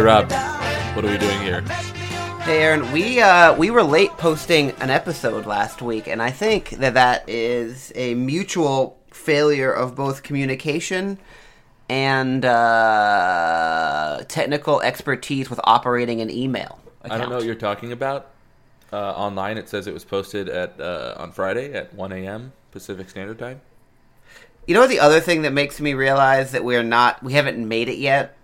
Hey Rob, what are we doing here? Hey Aaron, we uh, we were late posting an episode last week, and I think that that is a mutual failure of both communication and uh, technical expertise with operating an email. Account. I don't know what you're talking about. Uh, online, it says it was posted at uh, on Friday at 1 a.m. Pacific Standard Time. You know the other thing that makes me realize that we're not we haven't made it yet.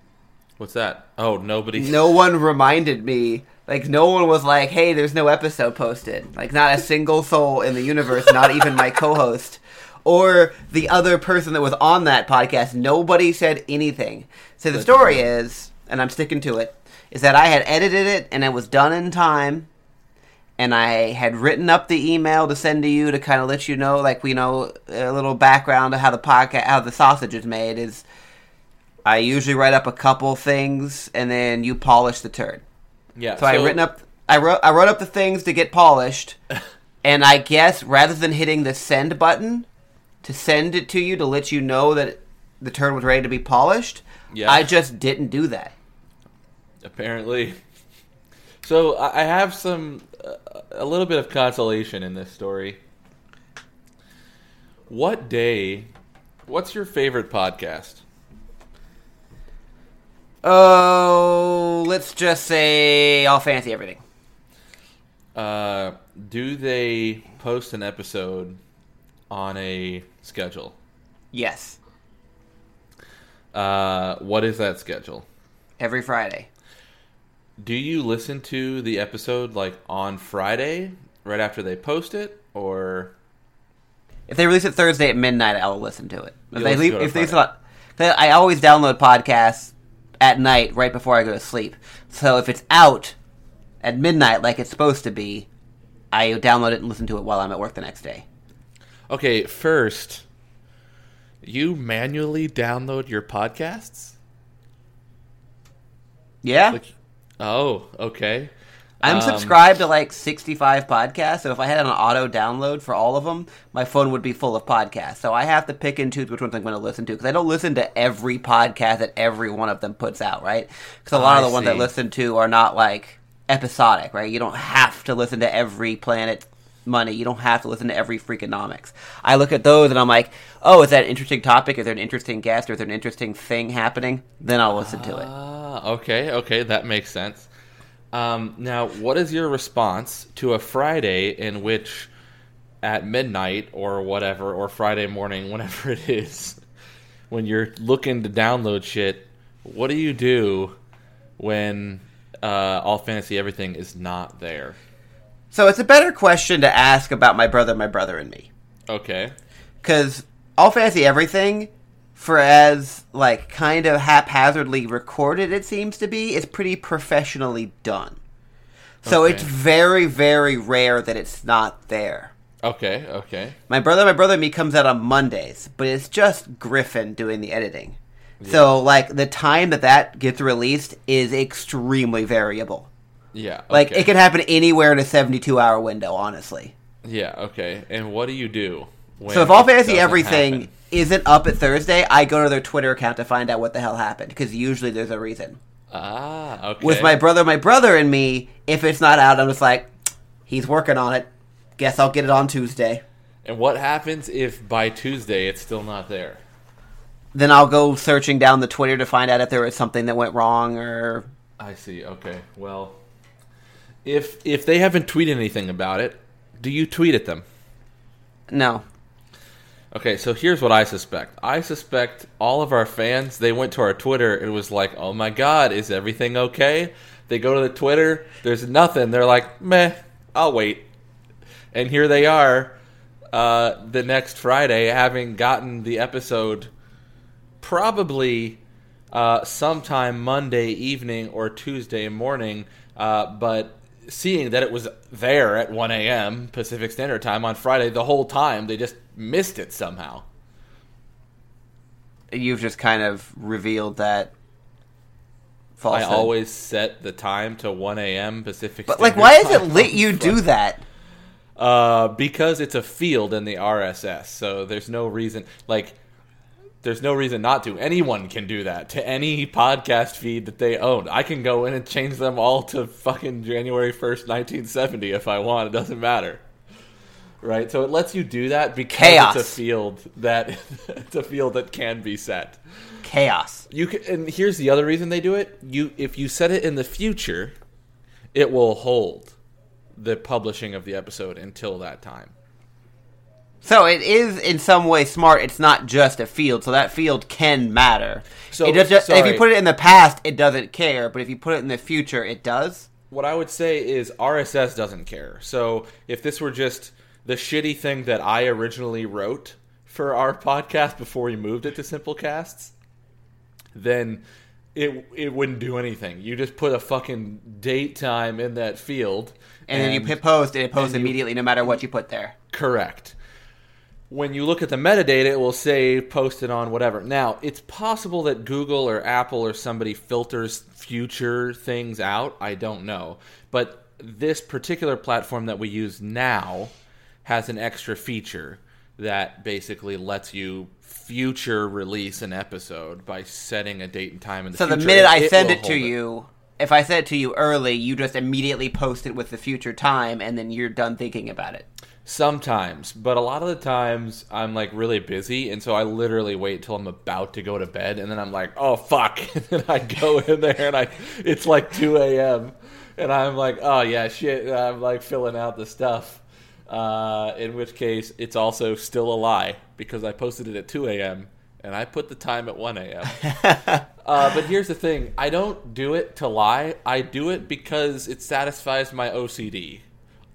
What's that? Oh, nobody. No one reminded me. Like no one was like, "Hey, there's no episode posted." Like not a single soul in the universe, not even my co-host or the other person that was on that podcast. Nobody said anything. So the story is, and I'm sticking to it, is that I had edited it and it was done in time. And I had written up the email to send to you to kind of let you know, like we know a little background of how the podcast, how the sausage is made. Is I usually write up a couple things and then you polish the turd. Yeah. So, I written up, I wrote, I wrote up the things to get polished, and I guess rather than hitting the send button to send it to you to let you know that the turd was ready to be polished, Yeah. I just didn't do that. apparently. So I I have some uh, a little bit of consolation in this story. What day? What's your favorite podcast? Oh, let's just say All Fantasy Everything. Uh, do they post an episode on a schedule? Yes, Uh, what is that schedule? every Friday. Do you listen to the episode like on Friday, right after they post it, or If they release it Thursday at midnight, I will listen to it. If You'll they leave, if Friday. they- I always download podcasts at night right before I go to sleep. So if it's out at midnight like it's supposed to be, I download it and listen to it while I'm at work the next day. okay? First, you manually download your podcasts. Yeah, Like, oh, okay. I'm Um, subscribed to like 65 podcasts. So if I had an auto download for all of them, my phone would be full of podcasts. So I have to pick and choose which ones I'm going to listen to because I don't listen to every podcast that every one of them puts out, right? Because a lot I of the ones I listen to are not like episodic, right? You don't have to listen to every Planet Money. You don't have to listen to every Freakonomics. I look at those and I'm like, oh, is that an interesting topic? Is there an interesting guest? Or is there an interesting thing happening? Then I'll listen to it. Ah, okay, okay, that makes sense. Um, now, what is your response to a Friday in which, at midnight or whatever, or Friday morning, whenever it is, when you're looking to download shit, what do you do when uh, All Fantasy Everything is not there? So it's a better question to ask about my brother, my brother, and me. Okay. because all fantasy everything for as like kind of haphazardly recorded it seems to be it's pretty professionally done so Okay. it's very very rare that it's not there Okay, okay. my brother my brother and me comes out on mondays but it's just griffin doing the editing so like the time that that gets released is extremely variable Yeah. like it can happen anywhere in a 72 hour window honestly Yeah, okay. And what do you do? So if All Fantasy Everything happen? isn't up at Thursday, I go to their Twitter account to find out what the hell happened because usually there's a reason. Ah, okay. With my brother, my brother and me, if it's not out, I'm just like, he's working on it. Guess I'll get it on Tuesday. And what happens if by Tuesday it's still not there? Then I'll go searching down the Twitter to find out if there was something that went wrong or I see. Okay. Well, if if they haven't tweeted anything about it, do you tweet at them? no. Okay, so here's what I suspect. I suspect all of our fans, they went to our Twitter and was like, "Oh my god, is everything okay?" They go to the Twitter, there's nothing. They're like, "Meh, I'll wait." And here they are uh, the next Friday having gotten the episode probably uh, sometime Monday evening or Tuesday morning, uh, but seeing that it was there at 1 a.m. Pacific Standard Time on Friday the whole time, they just missed it somehow. You've just kind of revealed that falsehood. I always set the time to 1 a.m. Pacific But like, why is it lit you do that? Uh, because it's a field in the RSS, so there's no reason. Like, There's no reason not to. Anyone can do that to any podcast feed that they own. I can go in and change them all to fucking January 1st, 1970 if I want. It doesn't matter. Right? So it lets you do that because Chaos. it's a field that it's a field that can be set. Chaos. You can, and here's the other reason they do it. You if you set it in the future, it will hold the publishing of the episode until that time. So it is in some way smart. It's not just a field, so that field can matter. So, it does just, if you put it in the past, it doesn't care. But if you put it in the future, it does. What I would say is RSS doesn't care. So if this were just the shitty thing that I originally wrote for our podcast before we moved it to Simplecasts, then it it wouldn't do anything. You just put a fucking date time in that field, And, then you hit post, and it posts and you- immediately, no matter what you put there. Correct. When you look at the metadata, it will say posted on whatever. Now, it's possible that Google or Apple or somebody filters future things out. I don't know. But this particular platform that we use now has an extra feature that basically lets you future release an episode by setting a date and time in the So future. the minute I It send it to hold you, if I send it to you early, you just immediately post it with the future time, and then you're done thinking about it. Sometimes, but a lot of the times I'm like really busy, and so I literally wait till I'm about to go to bed, and then I'm like, "Oh fuck!" and then I go in there, and I it's like 2 a.m. and I'm like, "Oh yeah, shit!" and I'm like filling out the stuff. Uh, in which case, it's also still a lie because I posted it at 2 a.m. and I put the time at 1 a.m. uh, but here's the thing: I don't do it to lie. I do it because it satisfies my OCD.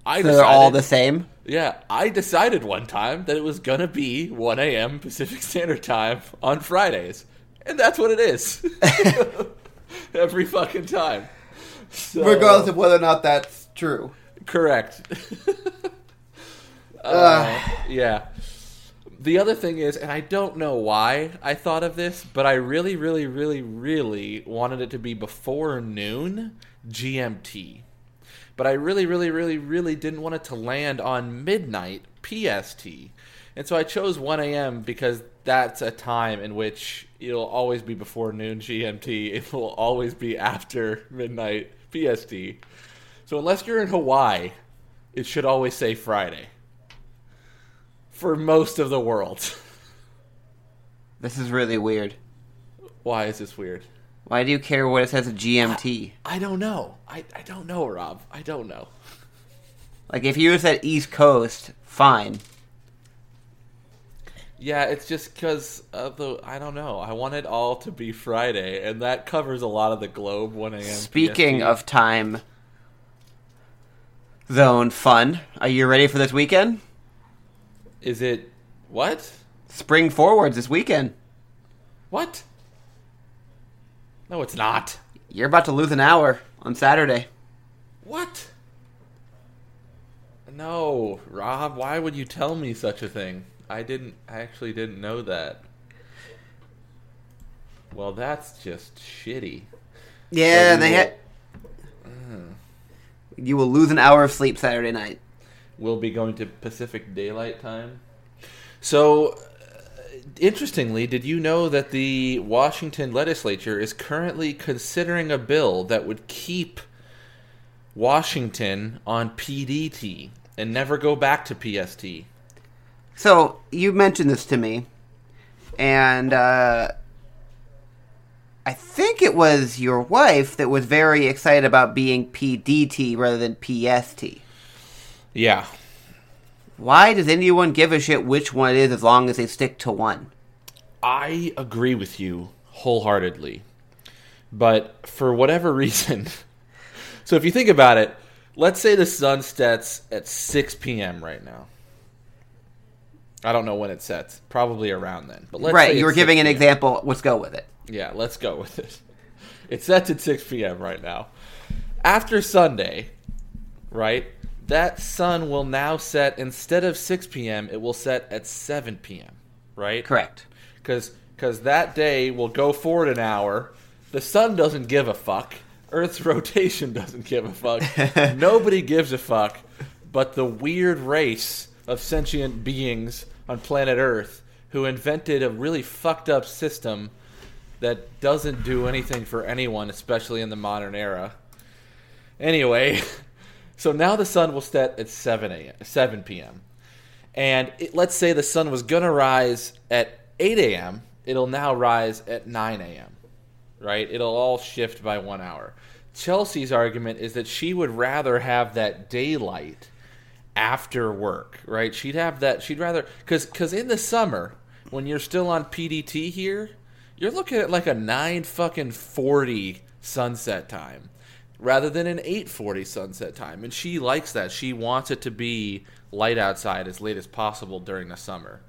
I So they're all decided- the same. yeah, I decided one time that it was gonna be 1 a.m. Pacific Standard Time on Fridays, and that's what it is. Every fucking time. So, Regardless of whether or not that's true. correct. Uh, yeah. The other thing is, and I don't know why I thought of this, but I really, really, really, really wanted it to be before noon GMT. But I really, really, really, really didn't want it to land on midnight PST. And so I chose 1 a.m. because that's a time in which it'll always be before noon GMT. It will always be after midnight PST. So unless you're in Hawaii, it should always say Friday. For most of the world. This is really weird. Why is this weird? Why do you care what it says at GMT? I don't know. I, I don't know, Rob. I don't know. Like, if you said East Coast, fine. Yeah, it's just because of the. I don't know. I want it all to be Friday, and that covers a lot of the globe. 1 a.m. Speaking PST. of time zone fun, are you ready for this weekend? Is it. What? Spring forwards this weekend. What? No, it's not. You're about to lose an hour on Saturday. What? No, Rob, why would you tell me such a thing? I didn't I actually didn't know that. Well, that's just shitty. Yeah, So they will- had. You will lose an hour of sleep Saturday night. We'll be going to Pacific Daylight Time. So, uh, interestingly, did you know that the Washington legislature is currently considering a bill that would keep Washington on PDT and never go back to PST? So you mentioned this to me, and uh, I think it was your wife that was very excited about being PDT rather than PST. Yeah. Why does anyone give a shit which one it is as long as they stick to one? I agree with you wholeheartedly. But for whatever reason, so if you think about it, let's say the sun sets at 6 p.m. right now. I don't know when it sets, probably around then. But let's right, you were giving an example. Let's go with it. Yeah, let's go with it. It sets at 6 p.m. right now. After Sunday, right, that sun will now set, instead of 6 p.m., it will set at 7 p.m., right? Correct. because because that day will go forward an hour. The sun doesn't give a fuck. Earth's rotation doesn't give a fuck. Nobody gives a fuck. But the weird race of sentient beings on planet Earth who invented a really fucked up system that doesn't do anything for anyone, especially in the modern era. Anyway, so now the sun will set at 7 a.m. 7 p.m. And it, let's say the sun was going to rise at 8 a.m., it'll now rise at 9 a.m. Right? It'll all shift by 1 hour. Chelsea's argument is that she would rather have that daylight after work, right? She'd have that she'd rather cuz cuz in the summer when you're still on PDT here, you're looking at like a 9 fucking 40 sunset time rather than an 8:40 sunset time. And she likes that. She wants it to be light outside as late as possible during the summer.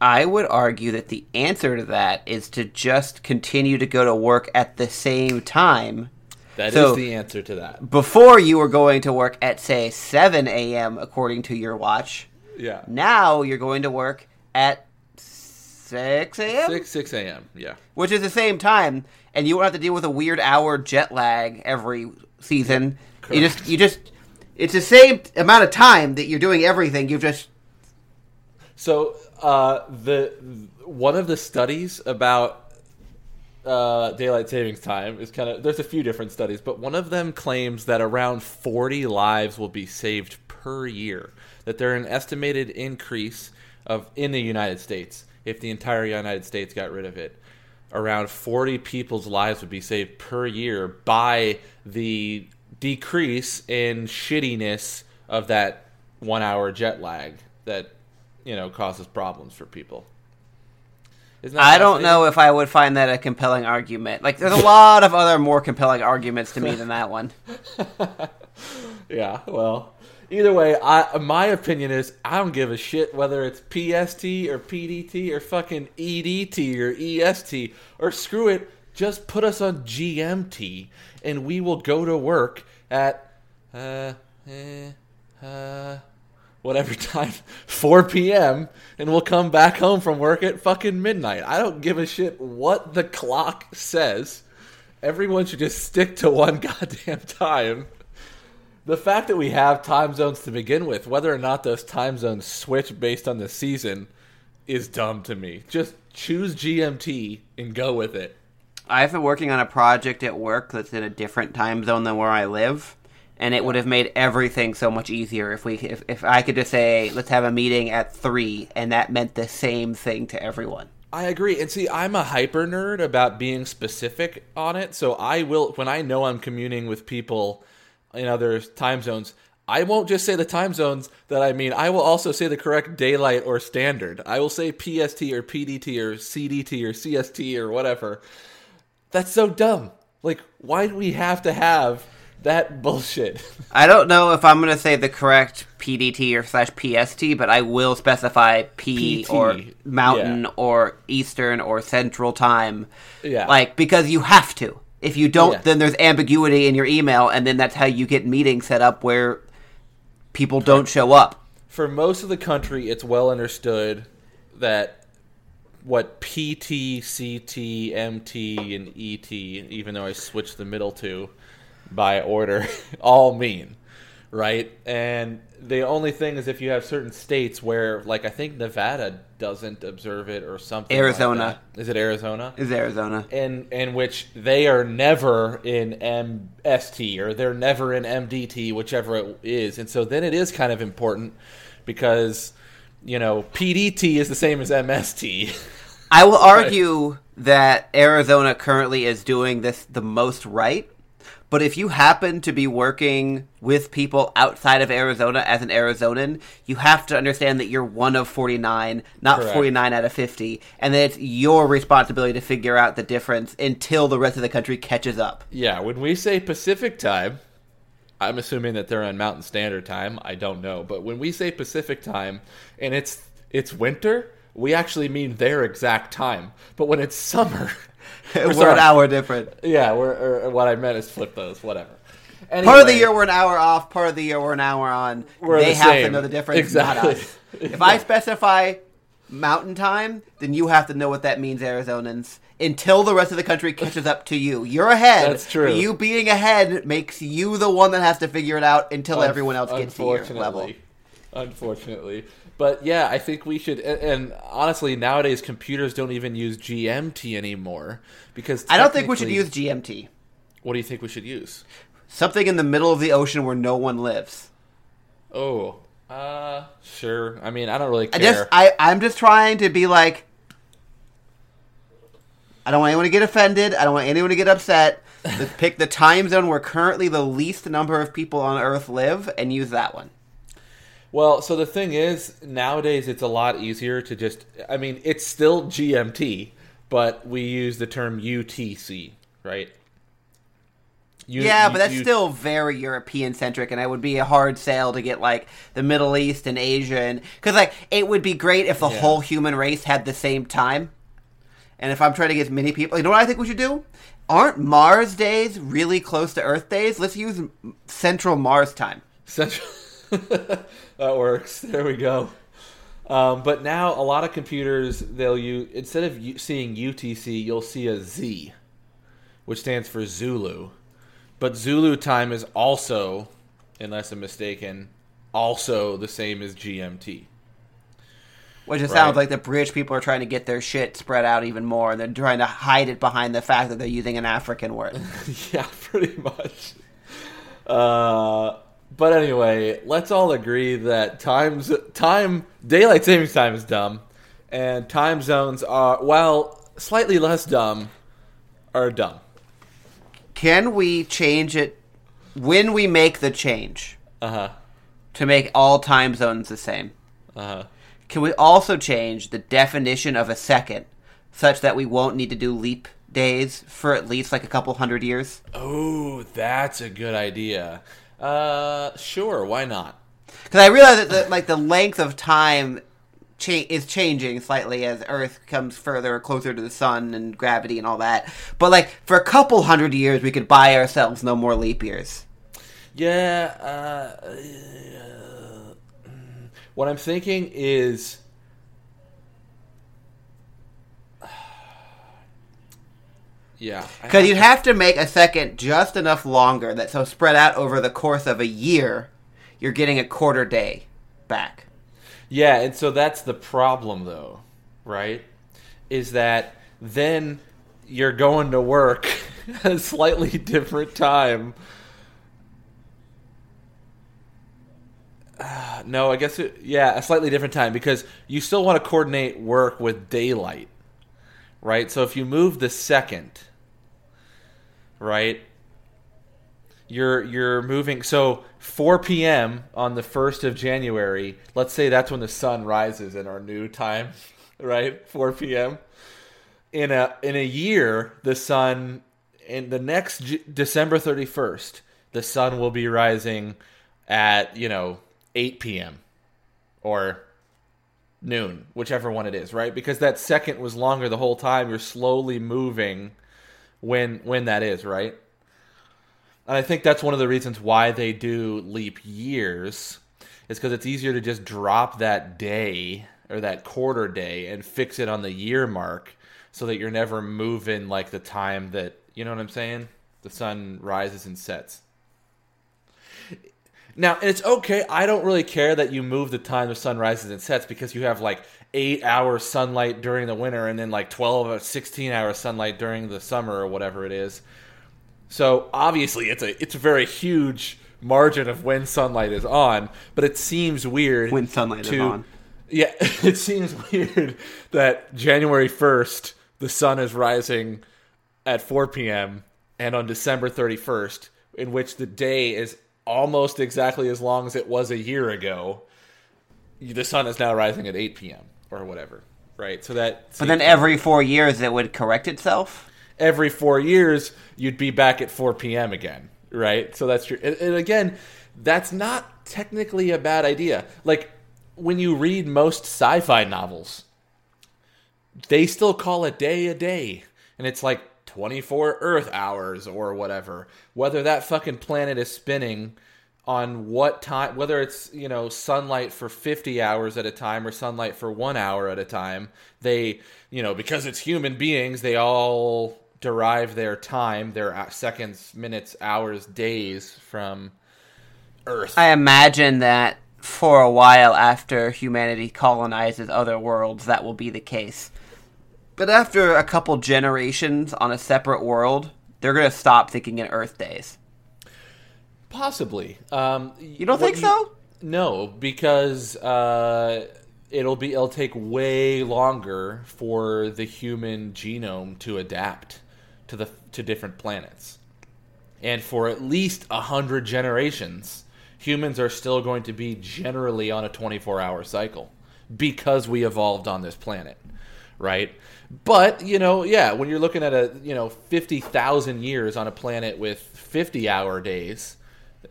I would argue that the answer to that is to just continue to go to work at the same time. That is So- the answer to that. Before you were going to work at say 7 a.m. according to your watch. Yeah. Now you're going to work at 6 a.m. 6 6 a.m. Yeah. which is the same time, and you won't have to deal with a weird hour jet lag every season. You just, you just, it's the same amount of time that you're doing everything. You've just, So uh, the one of the studies about uh, daylight savings time is kind of there's a few different studies, but one of them claims that around 40 lives will be saved per year. That there an estimated increase of in the United States if the entire United States got rid of it. Around 40 people's lives would be saved per year by the decrease in shittiness of that one hour jet lag that you know causes problems for people. I don't know if I would find that a compelling argument. Like, there's a lot of other more compelling arguments to me than that one. Yeah, well, either way, I my opinion is I don't give a shit whether it's PST or PDT or fucking EDT or EST or screw it, just put us on GMT and we will go to work at uh eh, uh whatever time 4 p.m. and we'll come back home from work at fucking midnight. I don't give a shit what the clock says. Everyone should just stick to one goddamn time the fact that we have time zones to begin with, whether or not those time zones switch based on the season, is dumb to me. Just choose GMT and go with it. I've been working on a project at work that's in a different time zone than where I live, and it would have made everything so much easier if we if, if I could just say let's have a meeting at three, and that meant the same thing to everyone. I agree. And see, I'm a hyper nerd about being specific on it. So I will, when I know I'm communing with people in other time zones, I won't just say the time zones that I mean. I will also say the correct daylight or standard. I will say PST or PDT or CDT or CST or whatever. That's so dumb. Like, why do we have to have that bullshit? I don't know if I'm going to say the correct PDT or slash PST, but I will specify P PT, or Mountain yeah. or Eastern or Central Time. Yeah. Like, because you have to. If you don't, Yeah. then there's ambiguity in your email, and then that's how you get meetings set up where people don't show up. for most of the country, it's well understood that what PT, CT, MT, and ET, even though I switched the middle two by order, all mean, right? And the only thing is if you have certain states where, like, I think Nevada doesn't observe it or something. like Arizona. that. Is it Arizona? Is Arizona. in in which they are never in MST or they're never in MDT, whichever it is, and so then it is kind of important because you know PDT is the same as MST. I will argue that Arizona currently is doing this the most right. But if you happen to be working with people outside of Arizona as an Arizonan, you have to understand that you're one of 49, not Correct. 49 out of 50, and that it's your responsibility to figure out the difference until the rest of the country catches up. yeah, when we say Pacific time, I'm assuming that they're on Mountain Standard Time. I don't know, but when we say Pacific time and it's it's winter, we actually mean their exact time. But when it's summer, we're an hour different. Yeah, we're, or what I meant is flip those, whatever. Part of the year we're an hour off. Part of the year we're an hour on. We're they the have to know the difference. Exactly. Not us. If I specify mountain time, then you have to know what that means, Arizonans. Until the rest of the country catches up to you, you're ahead. That's true. You being ahead makes you the one that has to figure it out until Un- everyone else gets to your level. Unfortunately. But yeah, I think we should. And, honestly, nowadays computers don't even use GMT anymore because I don't think we should use GMT. What do you think we should use? Something in the middle of the ocean where no one lives. Oh, uh, sure. I mean, I don't really I care. just I I'm just trying to be like I don't want anyone to get offended. I don't want anyone to get upset. Let's pick the time zone where currently the least number of people on Earth live and use that one. Well, so the thing is, nowadays it's a lot easier to just. I mean, it's still GMT, but we use the term UTC, right? Yeah, but that's still very European centric, and it would be a hard sale to get like the Middle East and Asia, and because like it would be great if the Yeah. whole human race had the same time. And if I'm trying to get as many people, you know what I think we should do? Aren't Mars days really close to Earth days? Let's use Central Mars time. Central. that works. There we go. Um, but now a lot of computers they'll use instead of u- seeing UTC, you'll see a Z, which stands for Zulu. But Zulu time is also, unless I'm mistaken, also the same as GMT. Which it Right. sounds like the British people are trying to get their shit spread out even more, and they're trying to hide it behind the fact that they're using an African word. yeah, pretty much. Uh, but anyway, let's all agree that times time daylight savings time is dumb, and time zones are while slightly less dumb, are dumb. Can we change it when we make the change Uh huh. to make all time zones the same? Uh huh. Can we also change the definition of a second such that we won't need to do leap days for at least like a couple hundred years? Oh, that's a good idea. Uh, sure, why not? Because I realize that the, like the length of time cha- is changing slightly as Earth comes further or closer to the sun and gravity and all that. But like for a couple hundred years, we could buy ourselves no more leap years. Yeah. Uh, uh, what I'm thinking is. Yeah. Because you'd have to make a second just enough longer that so spread out over the course of a year, you're getting a quarter day back. Yeah, and so that's the problem, though, right? Is that then you're going to work a slightly different time. Uh, no, I guess it, yeah, a slightly different time because you still want to coordinate work with daylight, right? So if you move the second, right, you're you're moving so 4 p.m. on the 1st of January let's say that's when the sun rises in our new time right 4 p.m. in a in a year the sun in the next December 31st the sun will be rising at you know 8 p.m. or noon whichever one it is right because that second was longer the whole time you're slowly moving when when that is right and I think that's one of the reasons why they do leap years is because it's easier to just drop that day or that quarter day and fix it on the year mark so that you're never moving like the time that, you know what I'm saying? The sun rises and sets. Now, it's okay. I don't really care that you move the time the sun rises and sets because you have like eight hours sunlight during the winter and then like 12 or 16 hours sunlight during the summer or whatever it is. So obviously, it's a it's a very huge margin of when sunlight is on, but it seems weird When sunlight is on. Yeah, it seems weird that January first the sun is rising at 4 p.m. and on December 31st, in which the day is almost exactly as long as it was a year ago, the sun is now rising at 8 p.m. or whatever, right? So that But then every four years, it would correct itself. every four years you'd be back at 4 p.m. again, right? So that's true. And, and again, that's not technically a bad idea. Like when you read most sci-fi novels, they still call a day a day, and it's like 24 Earth hours or whatever. Whether that fucking planet is spinning on what time whether it's you know sunlight for 50 hours at a time or sunlight for 1 hour at a time they you know because it's human beings they all derive their time their uh, seconds minutes hours days from earth I imagine that for a while after humanity colonizes other worlds, that will be the case. But after a couple generations on a separate world, they're going to stop thinking in Earth days. Possibly. Um, You don't think so? No, because uh, it'll be it'll take way longer for the human genome to adapt to the to different planets, and for at least a hundred generations, humans are still going to be generally on a twenty four hour cycle because we evolved on this planet, right? But you know, yeah, when you're looking at a you know fifty thousand years on a planet with fifty hour days,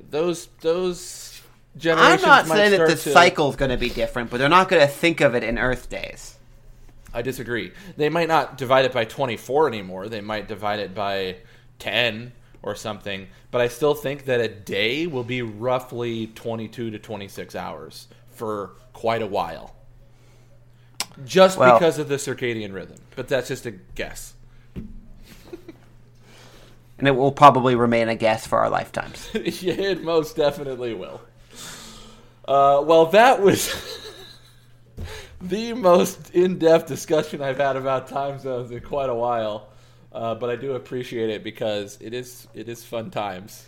those those generations. I'm not saying that the to- cycle's going to be different, but they're not going to think of it in Earth days. I disagree. They might not divide it by 24 anymore. They might divide it by 10 or something. But I still think that a day will be roughly 22 to 26 hours for quite a while. Just Well- because of the circadian rhythm. But that's just a guess. And it will probably remain a guess for our lifetimes. yeah, it most definitely will. Uh, well, that was the most in-depth discussion I've had about time zones in quite a while. Uh, but I do appreciate it because it is it is fun times.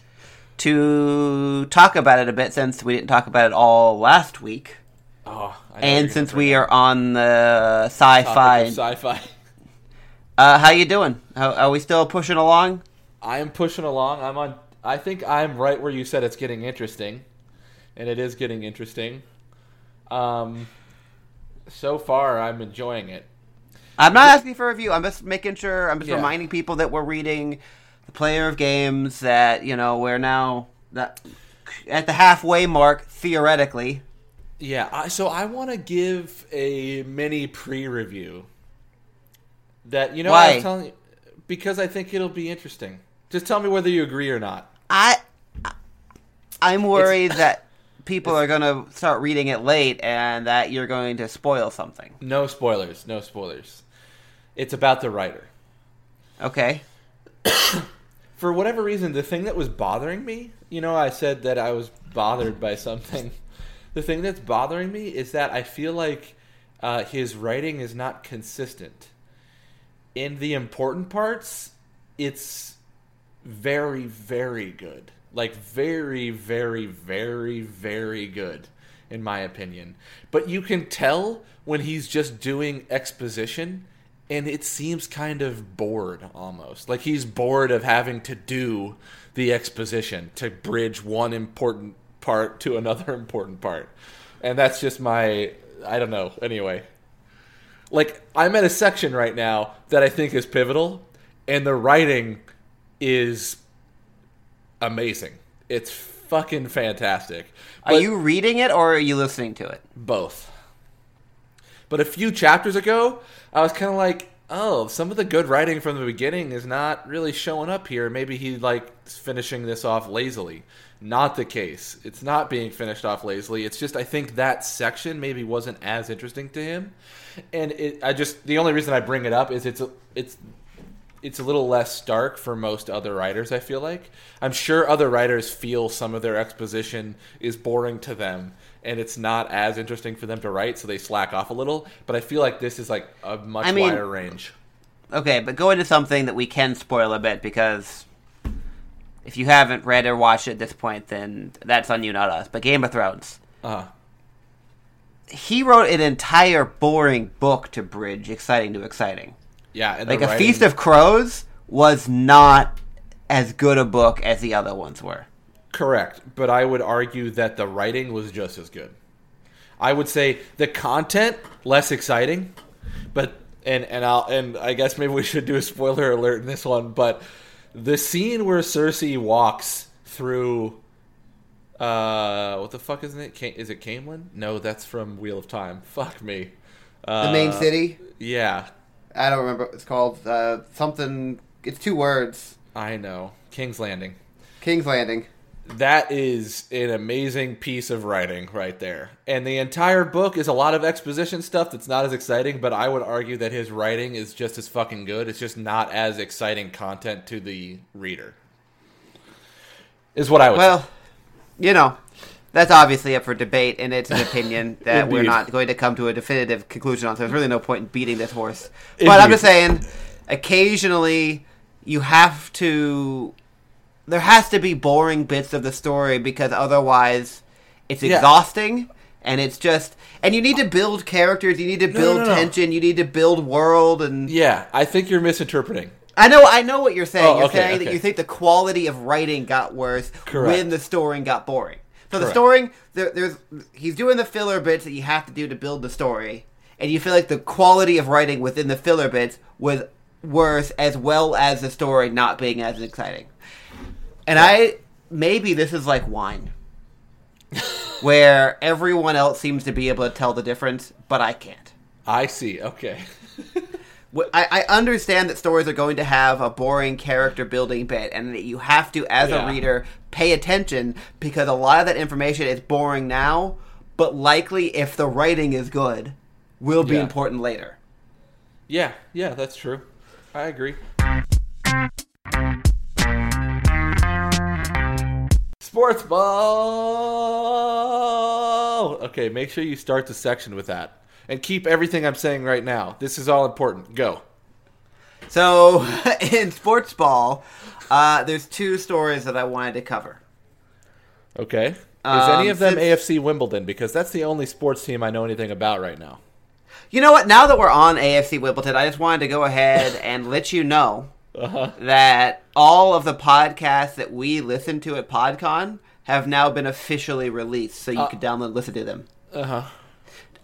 to talk about it a bit, since we didn't talk about it all last week, Oh, I and since we are on the sci-fi, sci-fi, uh, how you doing? How, are we still pushing along? I am pushing along. I'm on. I think I'm right where you said it's getting interesting, and it is getting interesting. Um, so far, I'm enjoying it. I'm not asking for a review. I'm just making sure. I'm just Yeah. reminding people that we're reading the Player of Games. That you know we're now that at the halfway mark theoretically. Yeah, I, so I want to give a mini pre-review. That you know, I Why? was telling you because I think it'll be interesting. Just tell me whether you agree or not. I I'm worried that people are going to start reading it late and that you're going to spoil something. No spoilers. No spoilers. It's about the writer. Okay. For whatever reason, the thing that was bothering me, you know, I said that I was bothered by something. The thing that's bothering me is that I feel like uh, his writing is not consistent. In the important parts, it's very, very good. Like, very, very, very, very good, in my opinion. But you can tell when he's just doing exposition, and it seems kind of bored almost. Like, he's bored of having to do the exposition to bridge one important part to another important part. And that's just my. I don't know. Anyway like I'm at a section right now that I think is pivotal, and the writing is amazing. It's fucking fantastic. Are you reading it or are you listening to it? both? But a few chapters ago, I was kind of like, oh, some of the good writing from the beginning is not really showing up here. Maybe he like finishing this off lazily. Not the case. It's not being finished off lazily. It's just I think that section maybe wasn't as interesting to him, and it. I just the only reason I bring it up is it's a, it's it's a little less stark for most other writers. I feel like I'm sure other writers feel some of their exposition is boring to them, and it's not as interesting for them to write, so they slack off a little. But I feel like this is like a much I mean- wider range. Okay, but go into something that we can spoil a bit because if you haven't read or watched it at this point, then that's on you, not us. But Game of Thrones. Uh, He wrote an entire boring book to bridge exciting to exciting. Yeah, and Like A writing- Feast of Crows was not as good a book as the other ones were. Correct, but I would argue that the writing was just as good. I would say the content less exciting, but and and I'll and I guess maybe we should do a spoiler alert in this one, but the scene where Cersei walks through uh what the fuck is it? Is it Caemlyn? No, that's from Wheel of Time. Fuck me. Uh, The main city? Yeah, I don't remember. It's called uh, something. It's two words. I know. King's Landing. King's Landing. That is an amazing piece of writing right there. And the entire book is a lot of exposition stuff that's not as exciting, but I would argue that his writing is just as fucking good. It's just not as exciting content to the reader. Is what I would say. Well, you know, That's obviously up for debate, and it's an opinion that we're not going to come to a definitive conclusion on. So there's really no point in beating this horse. But I'm just saying, occasionally you have to. There has to be boring bits of the story because otherwise, it's Yeah. exhausting, and it's just. And you need to build characters. You need to build no, no. tension. You need to build world, and Yeah, I think you're misinterpreting. I know, I know what you're saying. Oh, you're okay, saying that you think the quality of writing got worse Correct. when the story got boring. So the story, there, there's he's doing the filler bits that you have to do to build the story, and you feel like the quality of writing within the filler bits was worse, as well as the story not being as exciting. And I maybe this is like wine, where everyone else seems to be able to tell the difference, but I can't. I see. Okay. I, I understand that stories are going to have a boring character building bit, and that you have to, as Yeah. a reader, pay attention because a lot of that information is boring now, but likely, if the writing is good, will be Yeah. important later. yeah, yeah, that's true. I agree. Sports ball. Okay, make sure you start the section with that, and keep everything I'm saying right now. This is all important. Go. So, in sports ball, uh, there's two stories that I wanted to cover. Okay. Is Um, any of them since- AFC Wimbledon? Because that's the only sports team I know anything about right now. You know what? Now that we're on AFC Wimbledon, I just wanted to go ahead and let you know Uh-huh. that all of the podcasts that we listen to at PodCon have now been officially released, so you Uh. can download and listen to them. Uh huh.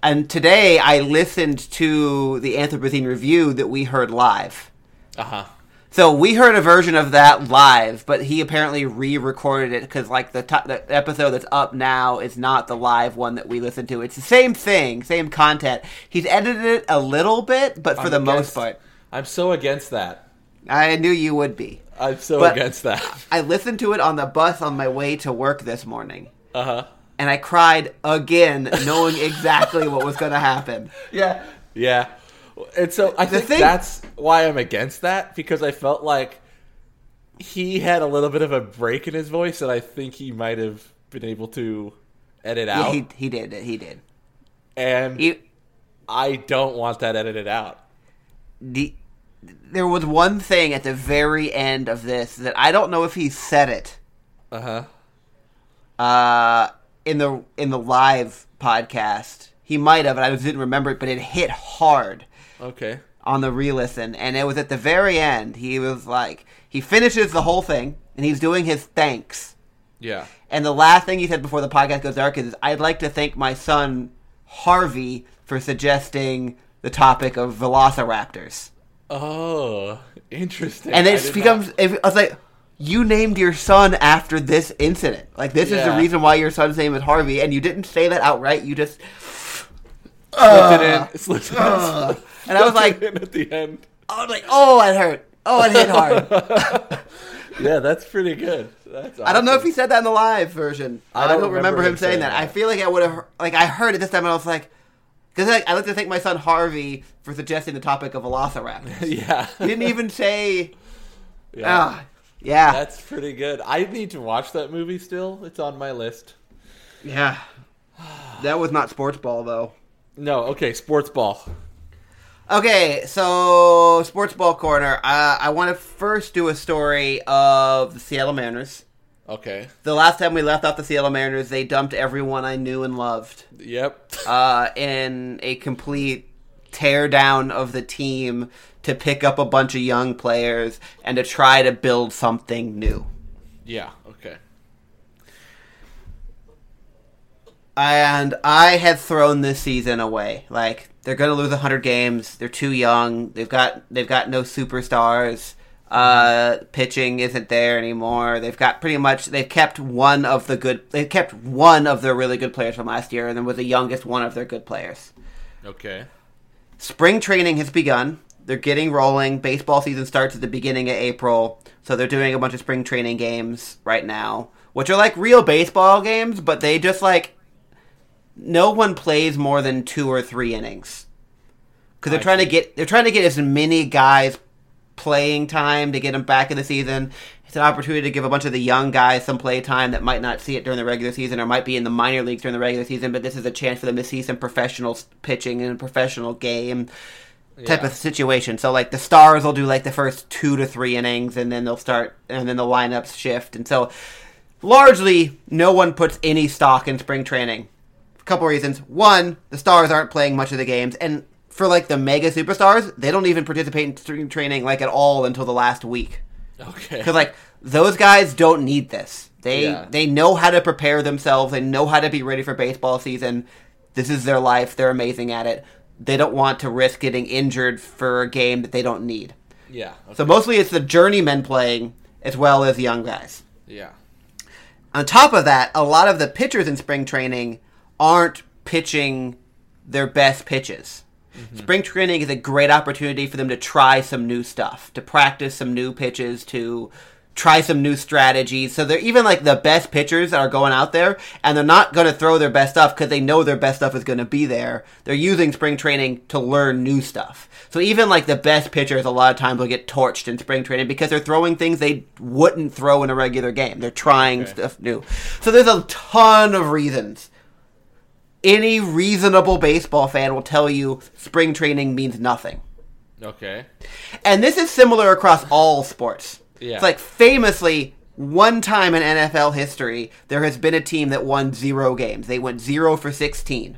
And today I listened to the Anthropocene review that we heard live. Uh huh. So we heard a version of that live, but he apparently re-recorded it because, like, the, to- the episode that's up now is not the live one that we listened to. It's the same thing, same content. He's edited it a little bit, but for I'm the most part, I'm so against that. I knew you would be. I'm so But- against that. I listened to it on the bus on my way to work this morning, Uh huh. And I cried again, knowing exactly what was going to happen. Yeah. Yeah. And so I The think thing- that's why I'm against that because I felt like he had a little bit of a break in his voice that I think he might have been able to edit Yeah, out. he, he did it. He did. and He, I don't want that edited out. the, there was one thing at the very end of this that I don't know if he said it Uh huh. uh, in the in the live podcast. He might have, and I just didn't remember it. But it hit hard Okay. on the re-listen, and it was at the very end. He was like, he finishes the whole thing, and he's doing his thanks. Yeah. And the last thing he said before the podcast goes dark is, "I'd like to thank my son Harvey for suggesting the topic of velociraptors." Oh, interesting. And it becomes. not- If, I was like, "You named your son after this incident. Like this is the reason why your son's name is Harvey, and you didn't say that outright. You just." slipped it in. Slipped it in. And I was like, at the end. I was like, "Oh, it hurt. Oh, it hit hard." Yeah, that's pretty good. That's I don't know if he said that in the live version. I I don't don't, remember, remember him saying saying that. I feel like I would have like I heard it this time and I was like, because like, I like to thank my son Harvey for suggesting the topic of velociraptors. Yeah. he didn't even say, yeah. ah, yeah, That's pretty good. I need to watch that movie still. It's on my list. yeah. That was not sports ball though. No, okay, sports ball. Okay, so sports ball corner. Uh, I want to first do a story of the Seattle Mariners. Okay. The last time we left off the Seattle Mariners, they dumped everyone I knew and loved. Yep. uh, in a complete tear down of the team to pick up a bunch of young players and to try to build something new. Yeah, okay. And I had thrown this season away. Like they're going to lose 100 games. They're too young. They've got they've got no superstars. Uh, pitching isn't there anymore. They've got pretty much they've kept one of the good they kept one of their really good players from last year and then was the youngest one of their good players. Okay. Spring training has begun. They're getting rolling. Baseball season starts at the beginning of April, so they're doing a bunch of spring training games right now, which are like real baseball games, but they just like no one plays more than two or three innings. Because they're I trying to get they're trying to get as many guys playing time to get them back in the season, It's an opportunity to give a bunch of the young guys some play time that might not see it during the regular season or might be in the minor leagues during the regular season, but this is a chance for them to see some professional pitching in a professional game type Yeah. of situation. So like the stars will do like the first two to three innings and then they'll start and then the lineups shift. And so largely no one puts any stock in spring training. A couple reasons. One, the stars aren't playing much of the games and for like the mega superstars, they don't even participate in spring training like at all until the last week. Okay. Because like those guys don't need this. They Yeah. they know how to prepare themselves. They know how to be ready for baseball season. This is their life. They're amazing at it. They don't want to risk getting injured for a game that they don't need. yeah. Okay. So mostly it's the journeymen playing as well as young guys. yeah. On top of that, a lot of the pitchers in spring training aren't pitching their best pitches. Mm-hmm. Spring training is a great opportunity for them to try some new stuff, to practice some new pitches, to try some new strategies. So they're even like the best pitchers that are going out there, and they're not going to throw their best stuff because they know their best stuff is going to be there. They're using spring training to learn new stuff. So even like the best pitchers, a lot of times will get torched in spring training because they're throwing things they wouldn't throw in a regular game. They're trying Okay. stuff new. So there's a ton of reasons any reasonable baseball fan will tell you spring training means nothing. Okay. And this is similar across all sports. Yeah. It's like famously, one time in NFL history, there has been a team that won zero games. They went zero for 16.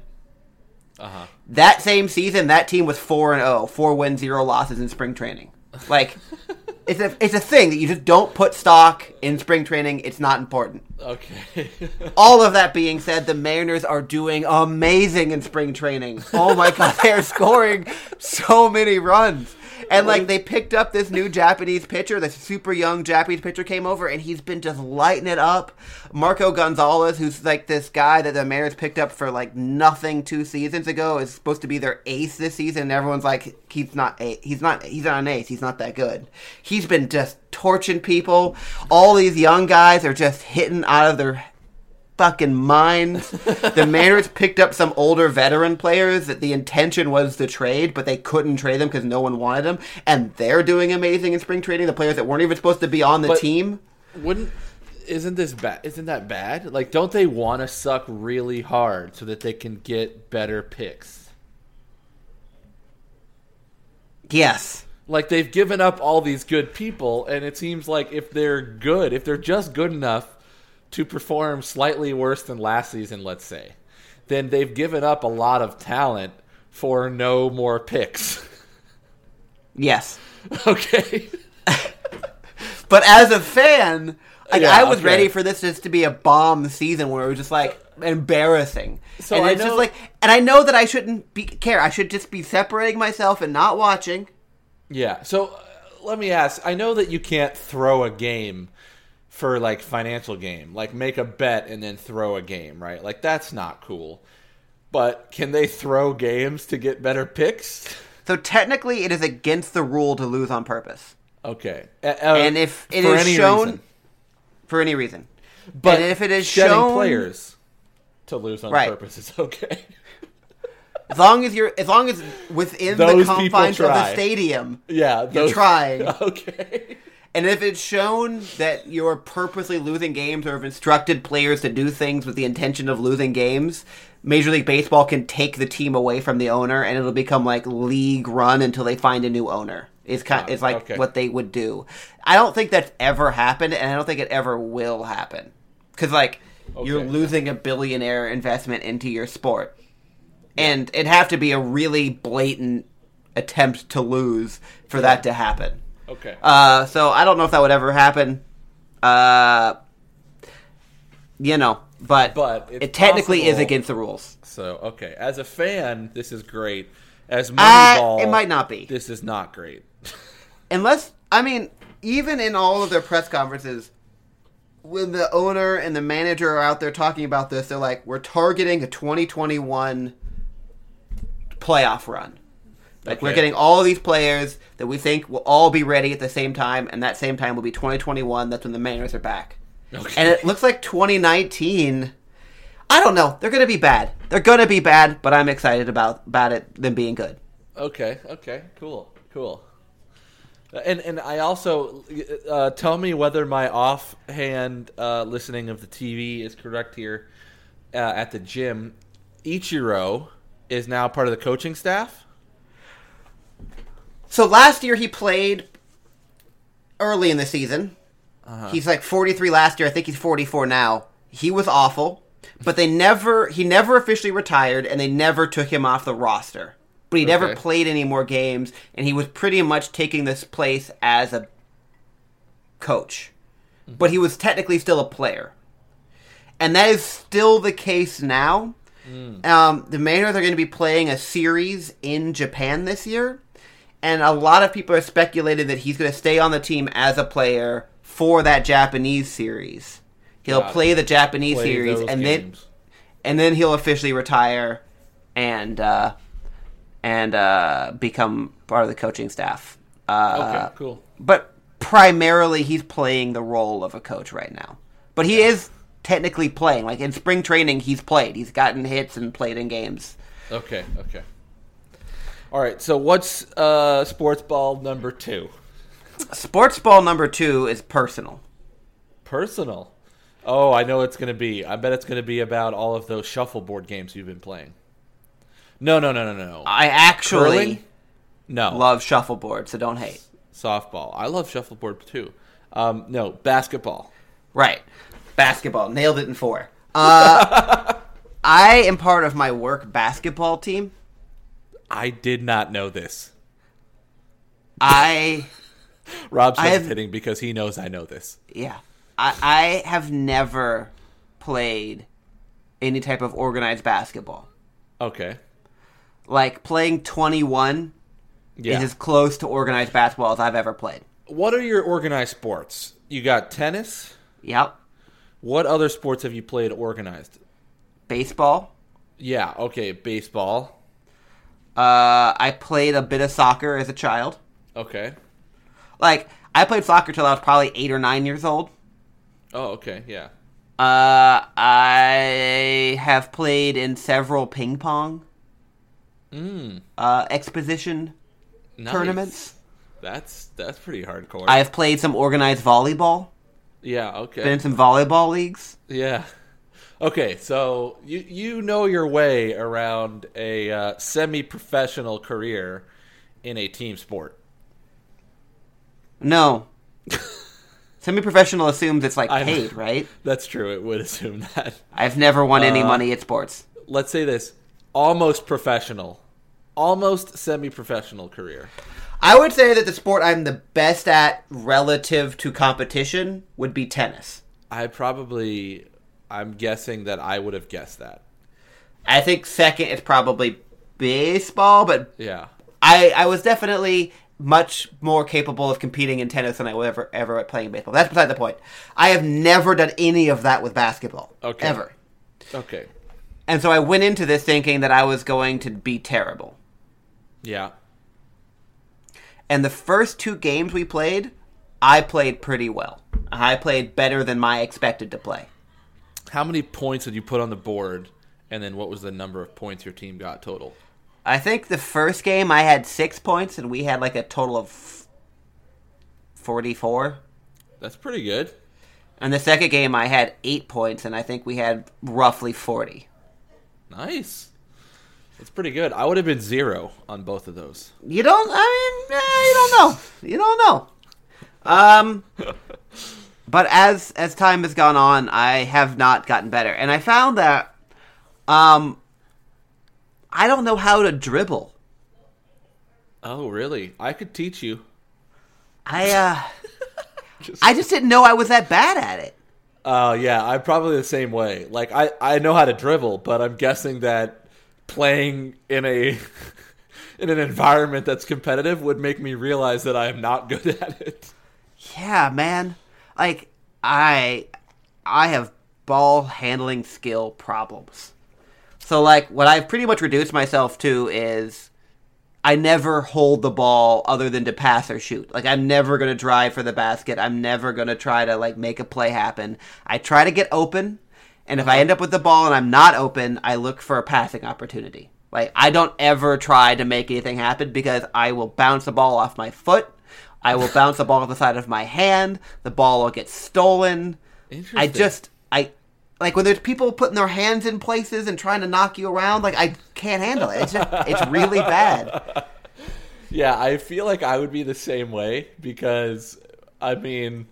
Uh huh. That same season, that team was 4 and 0, 4 wins, 0 losses in spring training. Like, it's a, it's a thing that you just don't put stock in spring training. It's not important. Okay. All of that being said, the Mariners are doing amazing in spring training. Oh my god, they're scoring so many runs. And like they picked up this new Japanese pitcher, this super young Japanese pitcher came over and he's been just lighting it up. Marco Gonzalez, who's like this guy that the Mariners picked up for like nothing two seasons ago, is supposed to be their ace this season. And everyone's like, he's not a he's not he's not an ace, he's not that good. He's been just torching people. All these young guys are just hitting out of their fucking minds. the Mariners picked up some older veteran players that the intention was to trade, but they couldn't trade them because no one wanted them, and they're doing amazing in spring training. The players that weren't even supposed to be on the But- team. Wouldn't isn't this bad? Isn't that bad? Like, don't they want to suck really hard so that they can get better picks? Yes. Like they've given up all these good people, and it seems like if they're good, if they're just good enough to perform slightly worse than last season, let's say, then they've given up a lot of talent for no more picks. Yes. okay. But as a fan, like Yeah, I was okay. ready for this just to be a bomb season where it was just like embarrassing. So and I it's know- just like, and I know that I shouldn't be care. I should just be separating myself and not watching. Yeah. So uh, let me ask. I know that you can't throw a game for like financial game, like make a bet and then throw a game, right? Like that's not cool. But can they throw games to get better picks? So technically, it is against the rule to lose on purpose. Okay. Uh, And if it is shown- reason. for any reason. but and if it is shown- players to lose on Right. purpose is okay. As long as you're, as long as within Those the confines of the stadium, yeah, you're trying. Okay. And if it's shown that you're purposely losing games or have instructed players to do things with the intention of losing games, Major League Baseball can take the team away from the owner, and it'll become like league run until they find a new owner. Is kind is like okay. what they would do. I don't think that's ever happened, and I don't think it ever will happen. Because like you're losing a billionaire investment into your sport, and it'd have to be a really blatant attempt to lose for that to happen. Okay. Uh, so I don't know if that would ever happen. Uh, you know, but But it technically is against the rules. so okay, as a fan, this is great. As Uh, Moneyball, it might not be. This is not great. Unless, I mean, even in all of their press conferences, when the owner and the manager are out there talking about this, they're like, we're targeting a 2021 playoff run. Like, we're getting all of these players that we think will all be ready at the same time, and that same time will be 2021. That's when the Mariners are back. Okay. And it looks like 2019. I don't know. They're going to be bad. They're going to be bad, but I'm excited about about it them being good. Okay, okay, cool, cool. And and I also uh, tell me whether my offhand uh, listening of the TV is correct here. Uh, at the gym, Ichiro is now part of the coaching staff. So last year he played early in the season. Uh-huh. He's like 43 last year. I think he's 44 now. He was awful, but they never he never officially retired and they never took him off the roster. But he never played any more games and he was pretty much taking this place as a coach. Mm-hmm. But he was technically still a player. And that is still the case now. Mm. Um, the Mariners are going to be playing a series in Japan this year, and a lot of people are speculating that he's going to stay on the team as a player for that Japanese series. He'll Got it. play the Japanese Play series, and then and then he'll officially retire and uh, and uh, become part of the coaching staff. Uh, okay, cool. But primarily, he's playing the role of a coach right now. But he is technically playing. Like in spring training, he's played. He's gotten hits and played in games. Okay, okay. All right. So what's uh, sports ball number two? Sports ball number two is personal. Personal. Oh, I know it's going to be. I bet it's going to be about all of those shuffleboard games you've been playing. No, no, no, no, no. I actually Curling? No. love shuffleboard, so don't hate. softball. I love shuffleboard too. Um, no, basketball. Right. Basketball. Nailed it in four. Uh, I am part of my work basketball team. I did not know this. I Rob's hitting because he knows I know this. yeah. I I have never played any type of organized basketball. Okay. Like playing twenty one Yeah. is as close to organized basketball as I've ever played. what are your organized sports? You got tennis. Yep. What other sports have you played organized? Baseball. Yeah. Okay. Baseball. Uh, I played a bit of soccer as a child. Okay. Like I played soccer till I was probably eight or nine years old. Oh, okay. Yeah. Uh, I have played in several ping pong Mm. uh, exposition Nice. tournaments. That's that's pretty hardcore. I have played some organized volleyball. yeah. Okay. Been in some volleyball leagues. Yeah. Okay, so you you know your way around a uh, semi-professional career in a team sport. No. Semi-professional assumes it's like paid, right? That's true. It would assume that. I've never won any Uh, money at sports. Let's say this: almost professional, almost semi-professional career. I would say that the sport I'm the best at relative to competition would be tennis. I probably, I'm guessing that I would have guessed that. I think second is probably baseball, but Yeah. I I was definitely much more capable of competing in tennis than I was ever ever at playing baseball. That's beside the point. I have never done any of that with basketball. Okay. Ever. Okay. And so I went into this thinking that I was going to be terrible. Yeah. And the first two games we played, I played pretty well. I played better than my expected to play. How many points did you put on the board, and then what was the number of points your team got total? I think the first game I had six points, and we had like a total of 44. That's pretty good. And the second game I had eight points, and I think we had roughly 40. Nice. That's pretty good. I would have been zero on both of those. You don't, I mean, eh, you don't know. You don't know. Um, but as as time has gone on, I have not gotten better, and I found that, um, I don't know how to dribble. Oh, really? I could teach you. I uh, I just didn't know I was that bad at it. Oh, yeah. I'm probably the same way. Like, I, I know how to dribble, but I'm guessing that playing in a in an environment that's competitive would make me realize that I am not good at it. Yeah, man. Like I I have ball handling skill problems. So like what I've pretty much reduced myself to is I never hold the ball other than to pass or shoot. Like I'm never going to drive for the basket. I'm never going to try to like make a play happen. I try to get open and if I end up with the ball and I'm not open, I look for a passing opportunity. Like I don't ever try to make anything happen because I will bounce the ball off my foot I will bounce the ball off the side of my hand. The ball will get stolen. Interesting. I just I like when there's people putting their hands in places and trying to knock you around. Like I can't handle it. It's just it's really bad. Yeah, I feel like I would be the same way because I mean,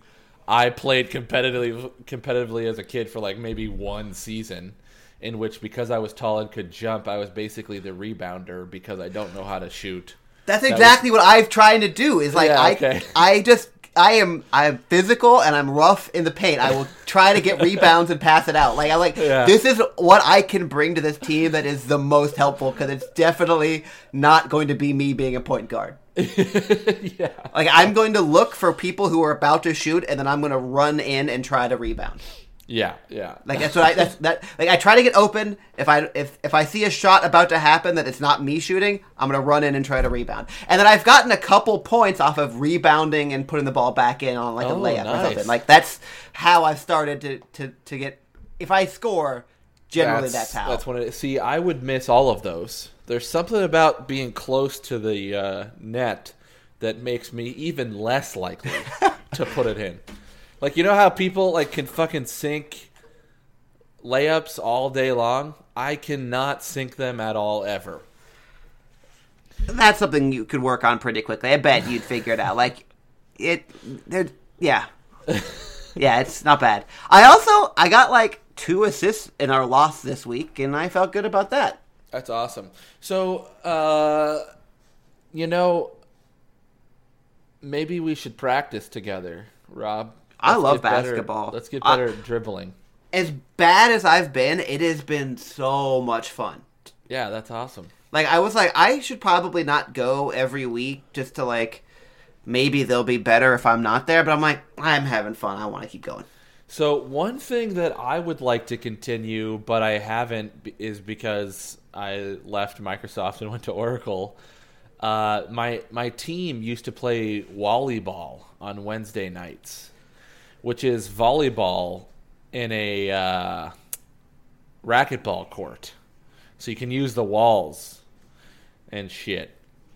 I played competitively competitively as a kid for like maybe one season in which because I was tall and could jump, I was basically the rebounder because I don't know how to shoot. That's was- exactly what I'm trying to do. Is like Yeah, I okay. I just I am I'm physical and I'm rough in the paint. I will try to get rebounds and pass it out. Like I like Yeah. this is what I can bring to this team that is the most helpful because it's definitely not going to be me being a point guard. yeah. Like I'm going to look for people who are about to shoot and then I'm going to run in and try to rebound. Yeah, yeah. Like that's what I that's that like I try to get open. If I if if I see a shot about to happen that it's not me shooting, I'm gonna run in and try to rebound. And then I've gotten a couple points off of rebounding and putting the ball back in on like a Oh, layup or nice. something. Like that's how I've started to to to get. If I score, generally that's, how. That's when it. See, I would miss all of those. There's something about being close to the uh, net that makes me even less likely to put it in. Like you know how people like can fucking sink layups all day long. I cannot sink them at all ever. that's something you could work on pretty quickly. I bet you'd figure it out. Like it, there, yeah, yeah. It's not bad. I also I got like two assists in our loss this week, and I felt good about that. That's awesome. So, uh, you know, maybe we should practice together, Rob. I love get better- basketball. let's get I- better at dribbling. as bad as I've been, it has been so much fun. Yeah, that's awesome. Like I was like, I should probably not go every week just to like maybe they'll be better if I'm not there. But I'm like, I'm having fun. I want to keep going. So one thing that I would like to continue, but I haven't, is because I left Microsoft and went to Oracle. Uh, my my team used to play volleyball on Wednesday nights, which is volleyball in a uh, racquetball court, so you can use the walls and shit.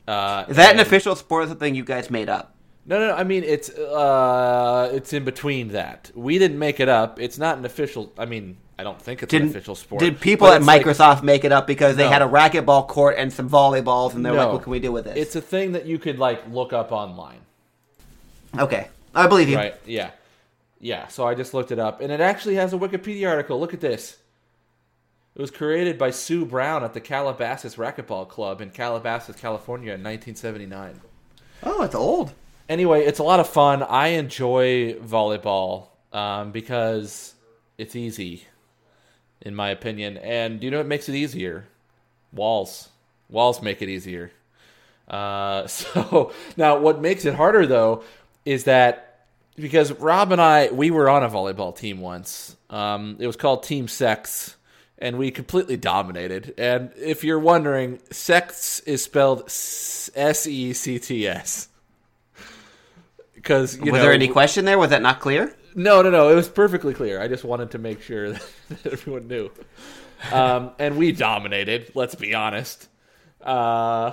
Uh, Is that an official sport or something you guys made up? no, no, no. I mean, it's uh, it's in between that. We didn't make it up. It's not an official. I mean, I don't think it's Did an official sport. Did people at it's like- Microsoft make it up because they No. had a racquetball court and some volleyballs, and they're like, "What can we do with this?" It's a thing that you could like look up online, okay, I believe you. right? Yeah, yeah. So I just looked it up, and it actually has a Wikipedia article. Look at this. It was created by Sue Brown at the Calabasas Racquetball Club in Calabasas, California, in 1979. Oh, it's old. anyway, it's a lot of fun. I enjoy volleyball um, because it's easy, in my opinion. And do you know what makes it easier? Walls. Walls make it easier. Uh, so now, what makes it harder though is that because Rob and I we were on a volleyball team once. Um, it was called Team Sex. And we completely dominated. And if you're wondering, sex is spelled S E C T S because was know there any question there? Was that not clear? no no no it was perfectly clear i just wanted to make sure that, everyone knew um, and we dominated let's be honest uh,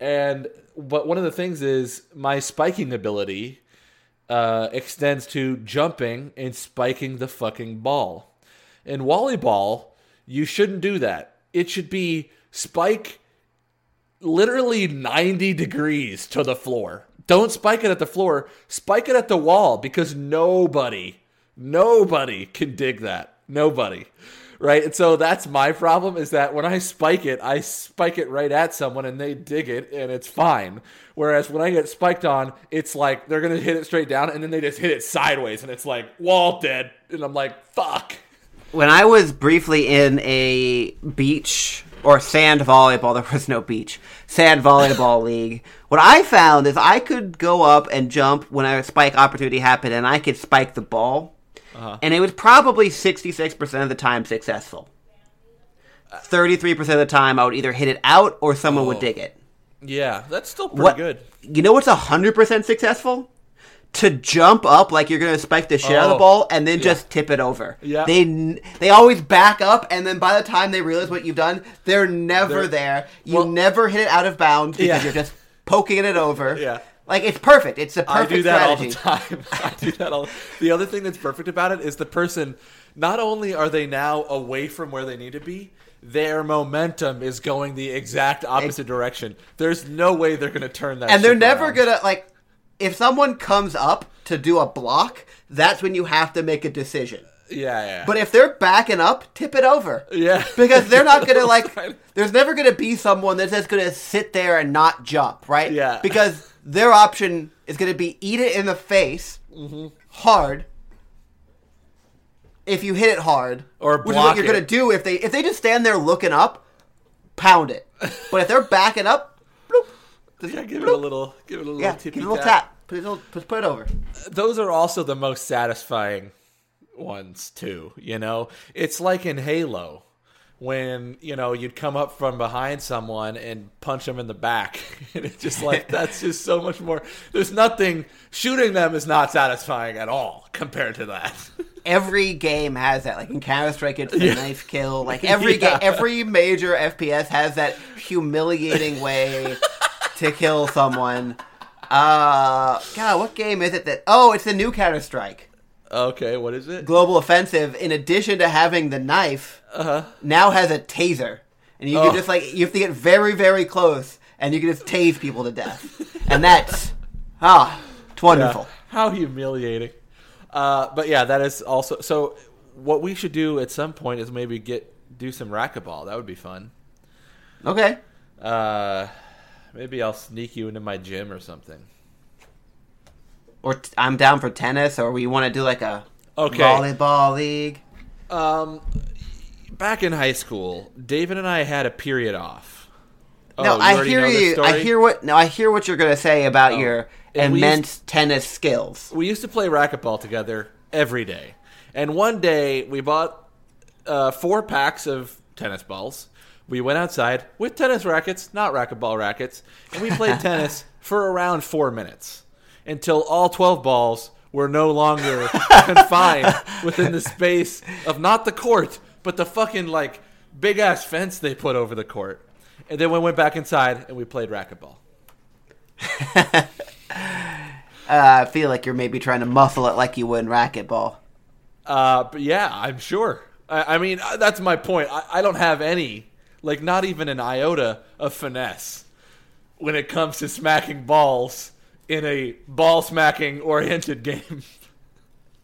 and but one of the things is my spiking ability uh, extends to jumping and spiking the fucking ball in volleyball you shouldn't do that it should be spike literally 90 degrees to the floor. Don't spike it at the floor, spike it at the wall because nobody, nobody can dig that. Nobody. Right? And so that's my problem is that when I spike it, I spike it right at someone and they dig it and it's fine. Whereas when I get spiked on, it's like they're going to hit it straight down and then they just hit it sideways and it's like wall dead. And I'm like, fuck. When I was briefly in a beach or sand volleyball, there was no beach, sand volleyball league. What I found is I could go up and jump when a spike opportunity happened, and I could spike the ball, Uh-huh. and it was probably 66% of the time successful. 33% of the time, I would either hit it out or someone would Oh. dig it. Yeah, that's still pretty What- good. You know what's 100% successful? To jump up like you're gonna spike the shit out of the Oh, ball and then yeah. just tip it over. Yeah. They they always back up and then by the time they realize what you've done, they're never They're- there. You well- never hit it out of bounds because Yeah. you're just poking it over. Yeah. Like it's perfect. It's a I perfect I do that strategy. all the time. I do that all. The other thing that's perfect about it is the person. Not only are they now away from where they need to be, their momentum is going the exact opposite direction. There's no way they're going to turn that. and they're never around. gonna like. If someone comes up to do a block, that's when you have to make a decision. Yeah, yeah. But if they're backing up, tip it over. yeah, Because they're not gonna like. There's never gonna be someone that's just gonna sit there and not jump, right? Yeah. Because their option is gonna be eat it in the face, Mm-hmm. hard. If you hit it hard, Or which is what you're gonna do if they if they just stand there looking up, pound it. But if they're backing up, bloop, just Yeah, give it a little, give it a little yeah, tippy give it a little tap. Put it, little- put it over. Those are also the most satisfying ones too. You know, it's like in Halo when you know you'd come up from behind someone and punch them in the back, and it's just like that's just so much more. There's nothing shooting them is not satisfying at all compared to that. every game has that. Like in Counter Strike, it's the Yeah. knife kill. Like every Yeah. game, every major FPS has that humiliating way to kill someone. Uh, God, what game is it that? Oh, it's the new Counter Strike okay, what is it? Global Offensive. In addition to having the knife, Uh-huh. now has a taser, and you Oh. can just like you have to get very, very close, and you can just tase people to death, and that's ah, it's wonderful. Yeah. How humiliating. Uh, but yeah, that is also so. What we should do at some point is maybe get do some racquetball. That would be fun. Okay. Uh, maybe I'll sneak you into my gym or something. Or t- I'm down for tennis, or we want to do like a Okay. volleyball league. Um, back in high school, David and I had a period off. Oh, no, I hear you. I hear what. No, I hear what you're going to say about Oh. your And immense tennis skills. we used to play racquetball together every day. And one day we bought uh, four packs of tennis balls. We went outside with tennis rackets, not racquetball rackets, and we played tennis for around four minutes until all 12 balls were no longer confined within the space of not the court, but the fucking like big ass fence they put over the court. And then we went back inside and we played racquetball. Uh, I feel like you're maybe trying to muffle it like you would in racquetball. Uh, but yeah, I'm sure. I, I mean, uh, that's my point. I, I don't have any, like, not even an iota of finesse when it comes to smacking balls in a ball smacking oriented game.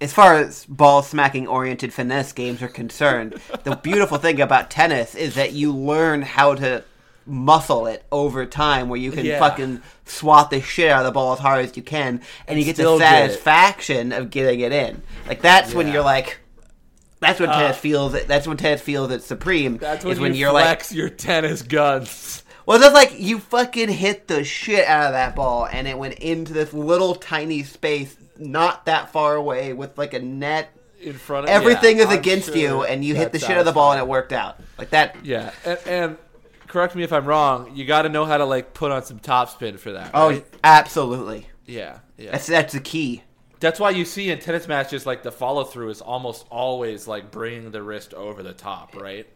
As far as ball smacking oriented finesse games are concerned, the beautiful thing about tennis is that you learn how to muscle it over time where you can Yeah. fucking swat the shit out of the ball as hard as you can and you get the still get satisfaction of getting it in. Like that's when you're like that's when Uh, tennis feels that's when tennis feels it's supreme. That's when, is when you you're like your tennis guns. Well, it's just like you fucking hit the shit out of that ball, and it went into this little tiny space, not that far away, with like a net. In front of it. Everything yeah, is I'm against sure you, and you hit the shit out of the ball, and it worked out. Like that. Yeah, and, and correct me if I'm wrong. You got to know how to like put on some topspin for that. Oh, right? absolutely. yeah, yeah. That's that's the key. That's why you see in tennis matches like the follow through is almost always like bringing the wrist over the top, right?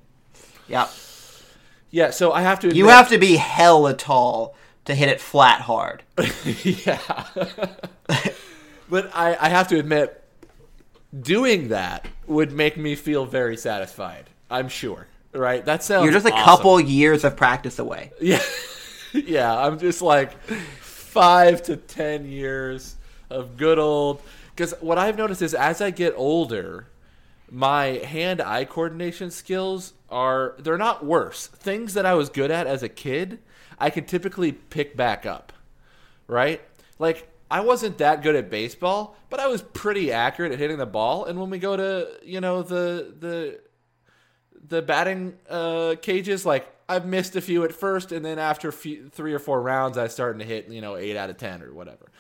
Yeah. Yeah, so I have to. You have to be hella tall to hit it flat hard. yeah. but I, I have to admit, doing that would make me feel very satisfied. I'm sure, right? That sounds. You're just a awesome. couple years of practice away. Yeah, yeah. I'm just like five to ten years of good old. Because what I've noticed is as I get older, my hand-eye coordination skills are they're not worse. Things that I was good at as a kid, I could typically pick back up. Right? Like I wasn't that good at baseball, but I was pretty accurate at hitting the ball. And when we go to you know the the the batting uh, cages, like I've missed a few at first, and then after few, three or four rounds, I starting to hit you know eight out of ten or whatever.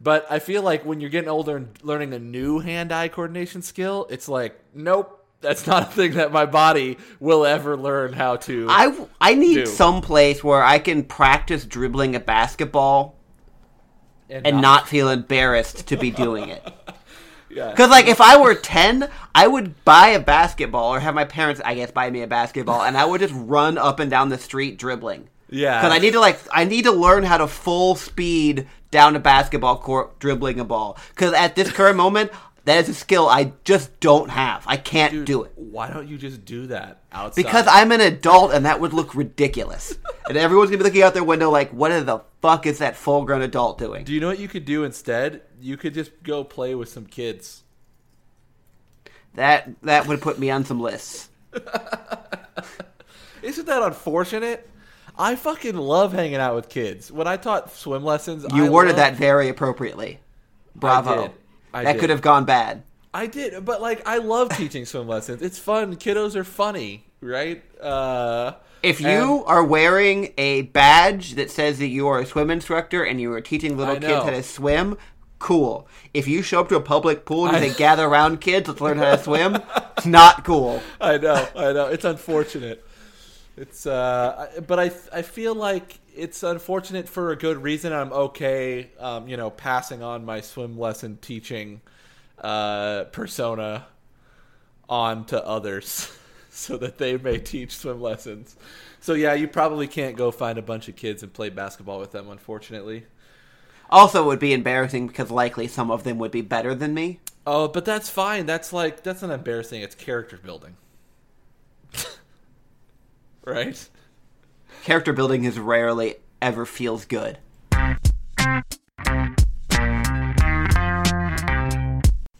But I feel like when you're getting older and learning a new hand-eye coordination skill, it's like, nope, that's not a thing that my body will ever learn how to. I I need Do. some place where I can practice dribbling a basketball and not feel embarrassed to be doing it. yeah. Because, like, if I were 10, I would buy a basketball or have my parents, I guess, buy me a basketball, and I would just run up and down the street dribbling. Yeah. Because I need to like I need to learn how to full speed down a basketball court dribbling a ball. Because at this current moment, that is a skill I just don't have. I can't Dude, do it. Why don't you just do that outside? Because I'm an adult and that would look ridiculous. and everyone's gonna be looking out their window like, what the fuck is that full grown adult doing? Do you know what you could do instead? You could just go play with some kids. That that would put me on some lists. Isn't that unfortunate? I fucking love hanging out with kids. When I taught swim lessons, You I worded loved- that very appropriately. Bravo. I that did. could have gone bad. I did, but like I love teaching swim lessons. It's fun. Kiddos are funny, right? Uh, If you and- are wearing a badge that says that you are a swim instructor and you are teaching little kids how to swim, cool. If you show up to a public pool and I- they gather around kids, let's learn how to swim, it's not cool. I know, I know. It's unfortunate. It's, uh, but I, I feel like it's unfortunate for a good reason. I'm okay, um, you know, passing on my swim lesson teaching uh, persona on to others so that they may teach swim lessons. So yeah, you probably can't go find a bunch of kids and play basketball with them, unfortunately. Also, it would be embarrassing because likely some of them would be better than me. Oh, but that's fine. That's like that's not embarrassing. It's character building. right? Character building is rarely ever feels good.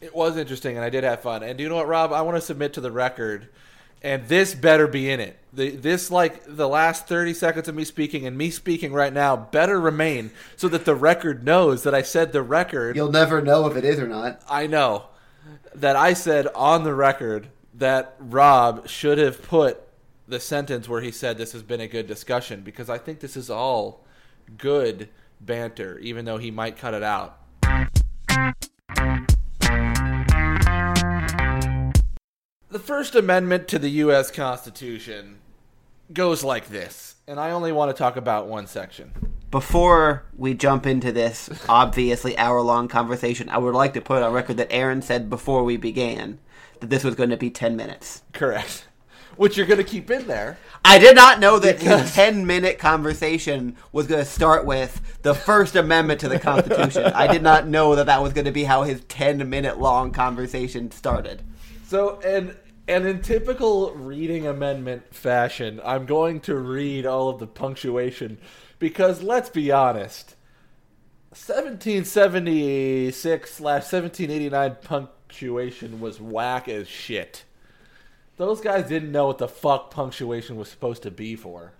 It was interesting, and I did have fun. And do you know what, Rob? I want to submit to the record, and this better be in it. The, this, like the last thirty seconds of me speaking and me speaking right now, better remain so that the record knows that I said the record. You'll never know if it is or not. I know that I said on the record that Rob should have put the sentence where he said this has been a good discussion because I think this is all good banter, even though he might cut it out. The First Amendment to the U.S. Constitution goes like this, and I only want to talk about one section. Before we jump into this obviously hour long conversation, I would like to put on record that Aaron said before we began that this was going to be 10 minutes. Correct. Which you're going to keep in there. I did not know that Because- his 10 minute conversation was going to start with the First Amendment to the Constitution. I did not know that that was going to be how his 10 minute long conversation started. So and and in typical reading amendment fashion, I'm going to read all of the punctuation because let's be honest, 1776 slash 1789 punctuation was whack as shit. Those guys didn't know what the fuck punctuation was supposed to be for.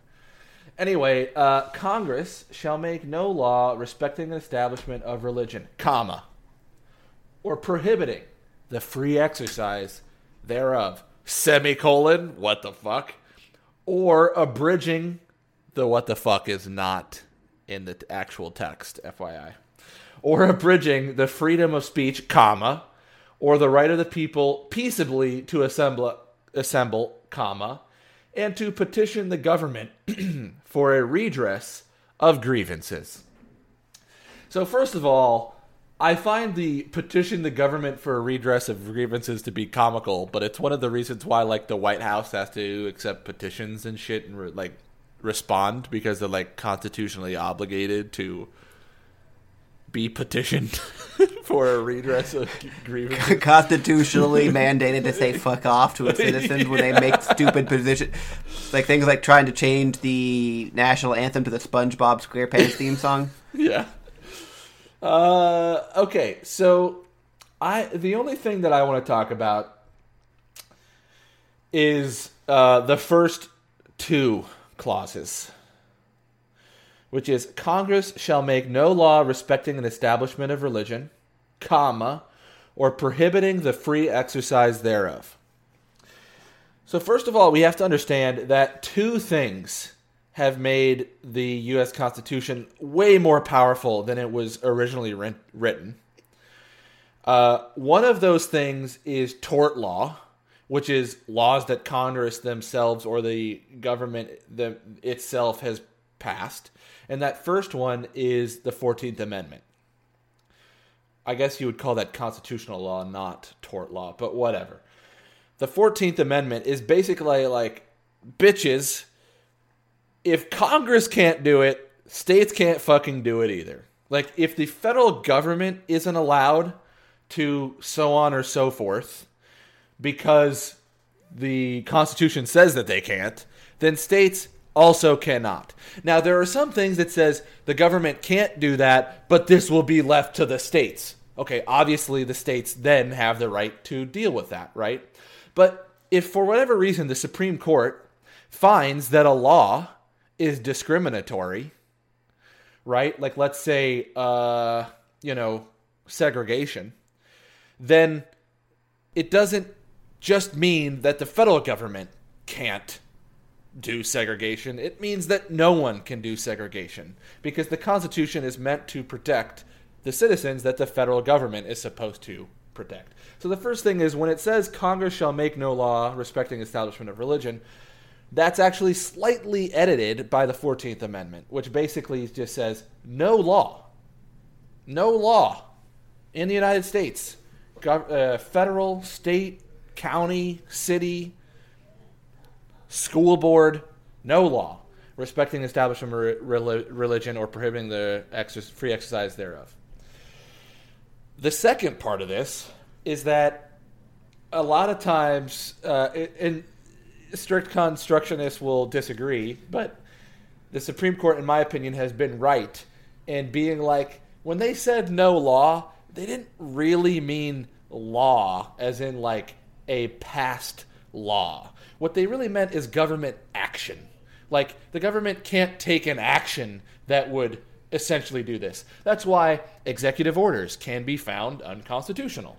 Anyway, uh, Congress shall make no law respecting an establishment of religion, comma, or prohibiting the free exercise thereof, semicolon, what the fuck, or abridging the what the fuck is not in the actual text, FYI, or abridging the freedom of speech, comma, or the right of the people peaceably to assemble, assemble, comma, and to petition the government for a redress of grievances. So first of all, I find the petition the government for a redress of grievances to be comical, but it's one of the reasons why like the White House has to accept petitions and shit and like respond because they're like constitutionally obligated to be petitioned for a redress of grievances. Constitutionally mandated to say fuck off to its citizens when they make stupid position, like things like trying to change the national anthem to the SpongeBob SquarePants theme song. yeah. Uh, okay, so I the only thing that I want to talk about is uh, the first two clauses, which is Congress shall make no law respecting an establishment of religion, comma, or prohibiting the free exercise thereof. So first of all, we have to understand that two things have made the U.S. Constitution way more powerful than it was originally writ- written. Uh, one of those things is tort law, which is laws that Congress themselves or the government itself has passed. And that first one is the 14th Amendment. I guess you would call that constitutional law, not tort law, but whatever. The 14th Amendment is basically like bitches if Congress can't do it, states can't fucking do it either. Like, if the federal government isn't allowed to so on or so forth because the Constitution says that they can't, then states also cannot. Now, there are some things that says the government can't do that, but this will be left to the states. Okay, obviously the states then have the right to deal with that, right? But if for whatever reason the Supreme Court finds that a law is discriminatory, right? Like let's say uh, you know, segregation, then it doesn't just mean that the federal government can't do segregation. It means that no one can do segregation because the Constitution is meant to protect the citizens that the federal government is supposed to protect. So the first thing is when it says Congress shall make no law respecting establishment of religion, that's actually slightly edited by the 14th Amendment, which basically just says no law, no law in the United States, uh, federal, state, county, city, school board, no law respecting the establishment of re- religion or prohibiting the free exercise thereof. The second part of this is that a lot of times, uh, and strict constructionists will disagree, but the Supreme Court, in my opinion, has been right in being like, when they said no law, they didn't really mean law as in like a past law. What they really meant is government action. Like the government can't take an action that would essentially do this. That's why executive orders can be found unconstitutional.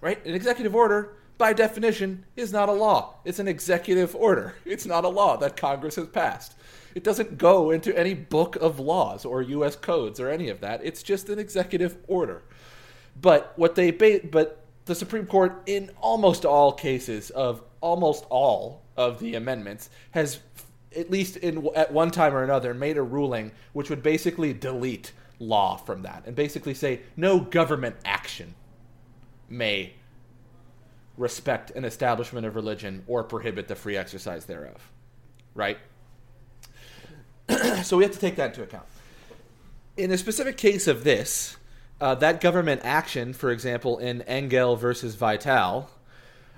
Right? An executive order by definition is not a law. It's an executive order. It's not a law that Congress has passed. It doesn't go into any book of laws or US codes or any of that. It's just an executive order. But what they ba- but the Supreme Court in almost all cases of almost all of the amendments has at least in at one time or another made a ruling which would basically delete law from that and basically say no government action may respect an establishment of religion or prohibit the free exercise thereof right? So we have to take that into account. In a specific case of this uh, that government action, for example, in Engel versus Vitale,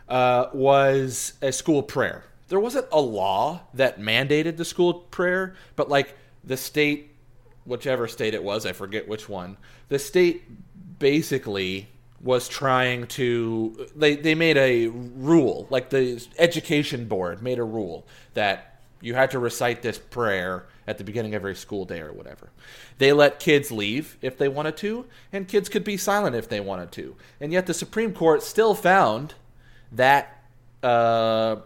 uh, was a school prayer. There wasn't a law that mandated the school prayer, but like the state, whichever state it was, I forget which one, the state basically was trying to they, they made a rule like the education board made a rule that you had to recite this prayer at the beginning of every school day or whatever. They let kids leave if they wanted to, and kids could be silent if they wanted to. And yet the Supreme Court still found that uh,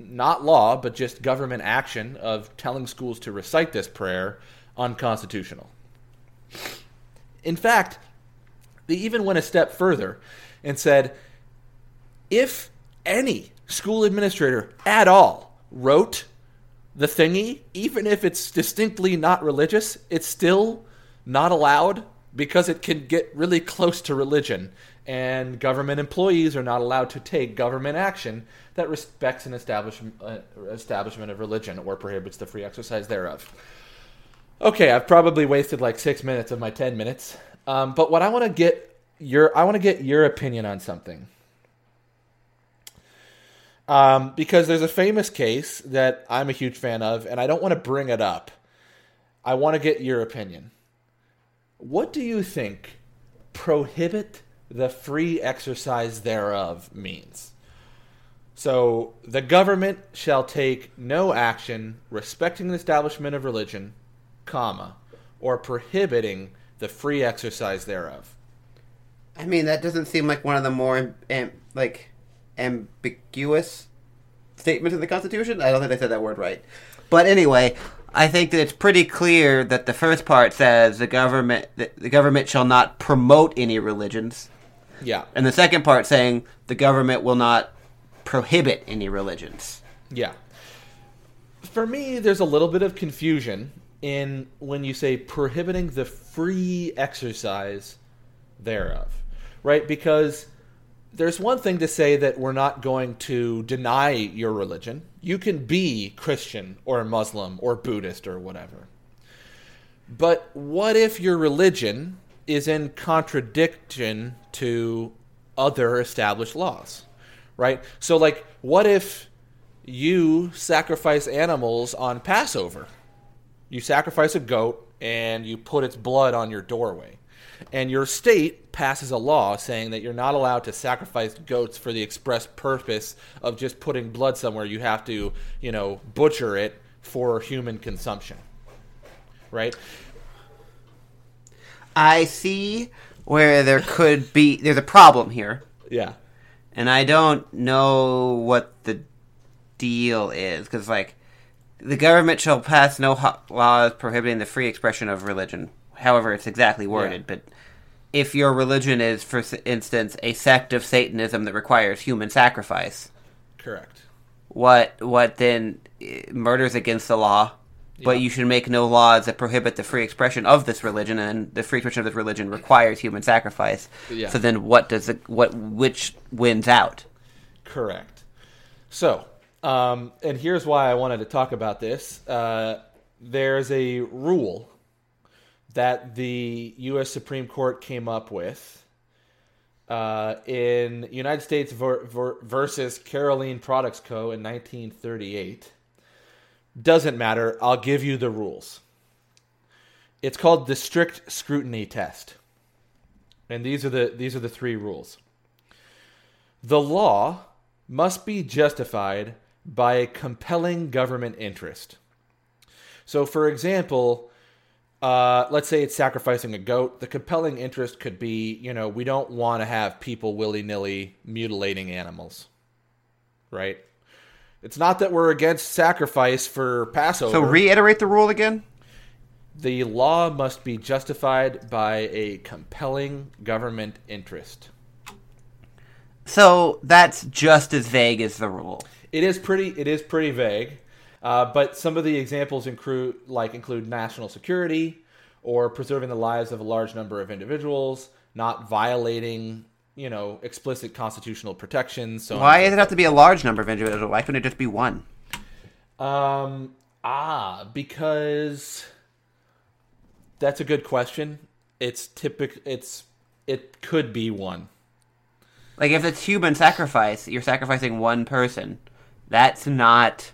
not law, but just government action of telling schools to recite this prayer unconstitutional. In fact, they even went a step further and said if any school administrator at all wrote the thingy, even if it's distinctly not religious, it's still not allowed because it can get really close to religion. And government employees are not allowed to take government action that respects an establishment, uh, establishment of religion or prohibits the free exercise thereof. Okay, I've probably wasted like six minutes of my ten minutes, um, but what I want to get your I want to get your opinion on something. Um, because there's a famous case that I'm a huge fan of, and I don't want to bring it up. I want to get your opinion. What do you think prohibit the free exercise thereof means? So, the government shall take no action respecting the establishment of religion, comma, or prohibiting the free exercise thereof. I mean, that doesn't seem like one of the more like ambiguous statement in the Constitution. I don't think I said that word right. But anyway, I think that it's pretty clear that the first part says the government the government shall not promote any religions. Yeah. And the second part saying the government will not prohibit any religions. Yeah. For me, there's a little bit of confusion in when you say prohibiting the free exercise thereof, right? Because there's one thing to say that we're not going to deny your religion. You can be Christian or Muslim or Buddhist or whatever. But what if your religion is in contradiction to other established laws? Right? So, like, what if you sacrifice animals on Passover? You sacrifice a goat and you put its blood on your doorway. And your state passes a law saying that you're not allowed to sacrifice goats for the express purpose of just putting blood somewhere. You have to, you know, butcher it for human consumption. Right? I see where there could be there's a problem here, Yeah. and I don't know what the deal is because like the government shall pass no laws prohibiting the free expression of religion. However, it's exactly worded, Yeah. but if your religion is, for instance, a sect of Satanism that requires human sacrifice, Correct. what what then eh, murders against the law? But you should make no laws that prohibit the free expression of this religion, and the free expression of this religion requires human sacrifice. Yeah. So then, what does it, what which wins out? Correct. So, um, and here's why I wanted to talk about this. Uh, there's a rule that the U.S. Supreme Court came up with uh, in United States ver- ver- versus Carolene Products Co. in 1938. Doesn't matter. I'll give you the rules. It's called the strict scrutiny test, and these are the these are the three rules. The law must be justified by a compelling government interest. So, for example, uh, let's say it's sacrificing a goat. The compelling interest could be, you know, we don't want to have people willy nilly mutilating animals, right? It's not that we're against sacrifice for Passover. So reiterate the rule again. the law must be justified by a compelling government interest. So that's just as vague as the rule. It is pretty. It is pretty vague, uh, but some of the examples include like include national security or preserving the lives of a large number of individuals, not violating you know explicit constitutional protections. So Why does it have to be a large number of individuals? Why couldn't it just be one? Um. Ah, because that's a good question. It's typical. It's it could be one. Like if it's human sacrifice, you're sacrificing one person. That's not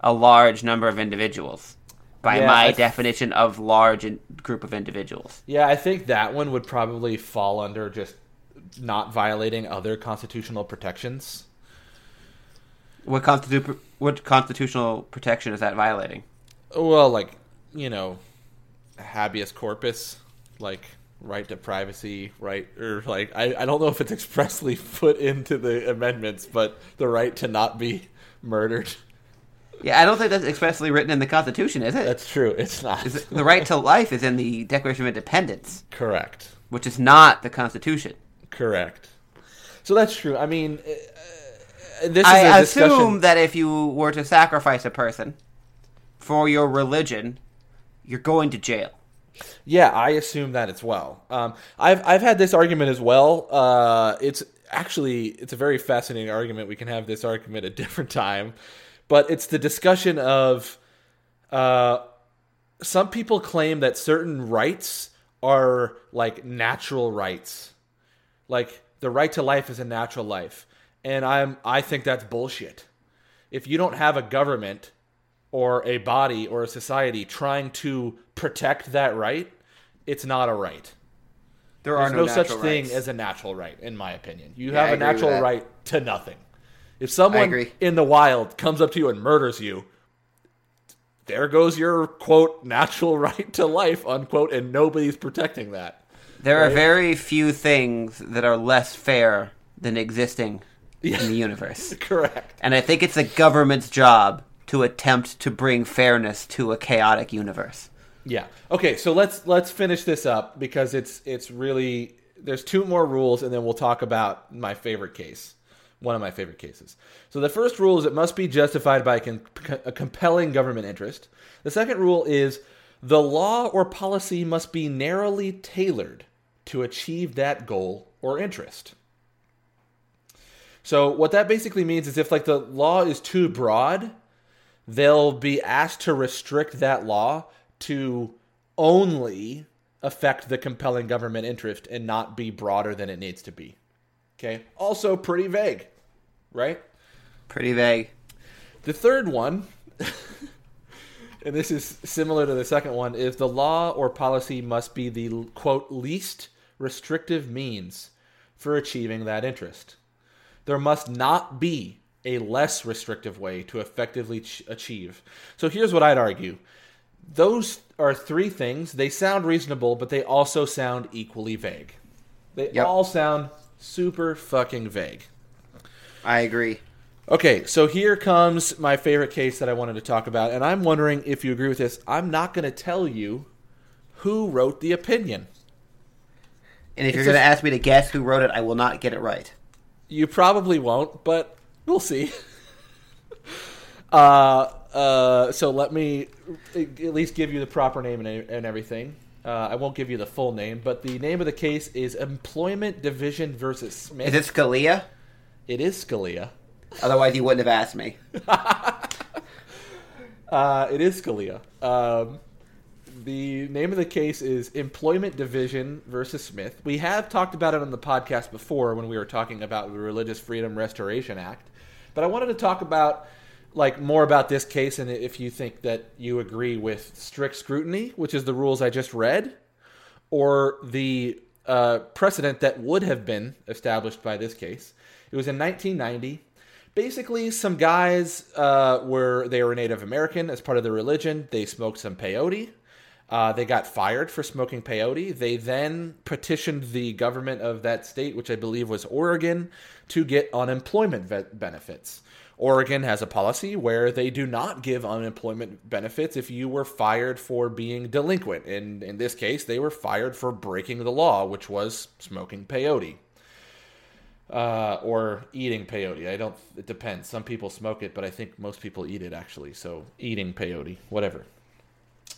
a large number of individuals by Yeah, my I- definition of large in- group of individuals. Yeah, I think that one would probably fall under just not violating other constitutional protections. What constitu- what constitutional protection is that violating? Well, like you know, habeas corpus, like right to privacy, right, or like I, I don't know if it's expressly put into the amendments, but the right to not be murdered. Yeah, I don't think that's expressly written in the Constitution, is it? That's true. It's not Is it- the right to life is in the Declaration of Independence, correct. which is not the Constitution. Correct. So that's true. I mean, uh, uh, this is I a assume discussion. that if you were to sacrifice a person for your religion, you're going to jail. Yeah, I assume that as well. Um, I've I've had this argument as well. Uh, it's actually it's a very fascinating argument. We can have this argument a different time, but it's the discussion of uh, some people claim that certain rights are like natural rights, like the right to life is a natural life, and I'm I think that's bullshit. If you don't have a government or a body or a society trying to protect that right, it's not a right. There There's no, such thing as a natural right, in my opinion. You Yeah, have a natural right to nothing. If someone in the wild comes up to you and murders you, there goes your quote natural right to life unquote, and nobody's protecting that. There are very few things that are less fair than existing Yeah. in the universe. Correct. And I think it's the government's job to attempt to bring fairness to a chaotic universe. Yeah. Okay, so let's let's finish this up because it's it's really there's two more rules and then we'll talk about my favorite case. One of my favorite cases. So the first rule is it must be justified by a, a compelling government interest. The second rule is the law or policy must be narrowly tailored to achieve that goal or interest. So what that basically means is if like the law is too broad, they'll be asked to restrict that law to only affect the compelling government interest and not be broader than it needs to be. Okay? Also pretty vague, right? Pretty vague. The third one, and this is similar to the second one, is the law or policy must be the quote least restrictive means for achieving that interest. There must not be a less restrictive way to effectively ch- achieve. So here's what I'd argue. Those are three things. They sound reasonable, but they also sound equally vague. They Yep. all sound super fucking vague. I agree. Okay, so here comes my favorite case that I wanted to talk about, and I'm wondering if you agree with this. I'm not going to tell you who wrote the opinion. And if It's you're going to ask me to guess who wrote it, I will not get it right. You probably won't, but we'll see. uh, uh, so let me at least give you the proper name and, and everything. Uh, I won't give you the full name, but the name of the case is Employment Division versus Smith. Is it Scalia? It is Scalia. Otherwise, you wouldn't have asked me. Uh, it is Scalia. Um, the name of the case is Employment Division versus Smith. We have talked about it on the podcast before when we were talking about the Religious Freedom Restoration Act, but I wanted to talk about like more about this case and if you think that you agree with strict scrutiny, which is the rules I just read, or the uh, precedent that would have been established by this case. It was in 1990. Basically, some guys uh, were they were Native American as part of their religion. They smoked some peyote. Uh, they got fired for smoking peyote. They then petitioned the government of that state, which I believe was Oregon, to get unemployment ve- benefits. Oregon has a policy where they do not give unemployment benefits if you were fired for being delinquent. And in this case, they were fired for breaking the law, which was smoking peyote uh, or eating peyote. I don't. It depends. Some people smoke it, but I think most people eat it actually. So eating peyote, whatever.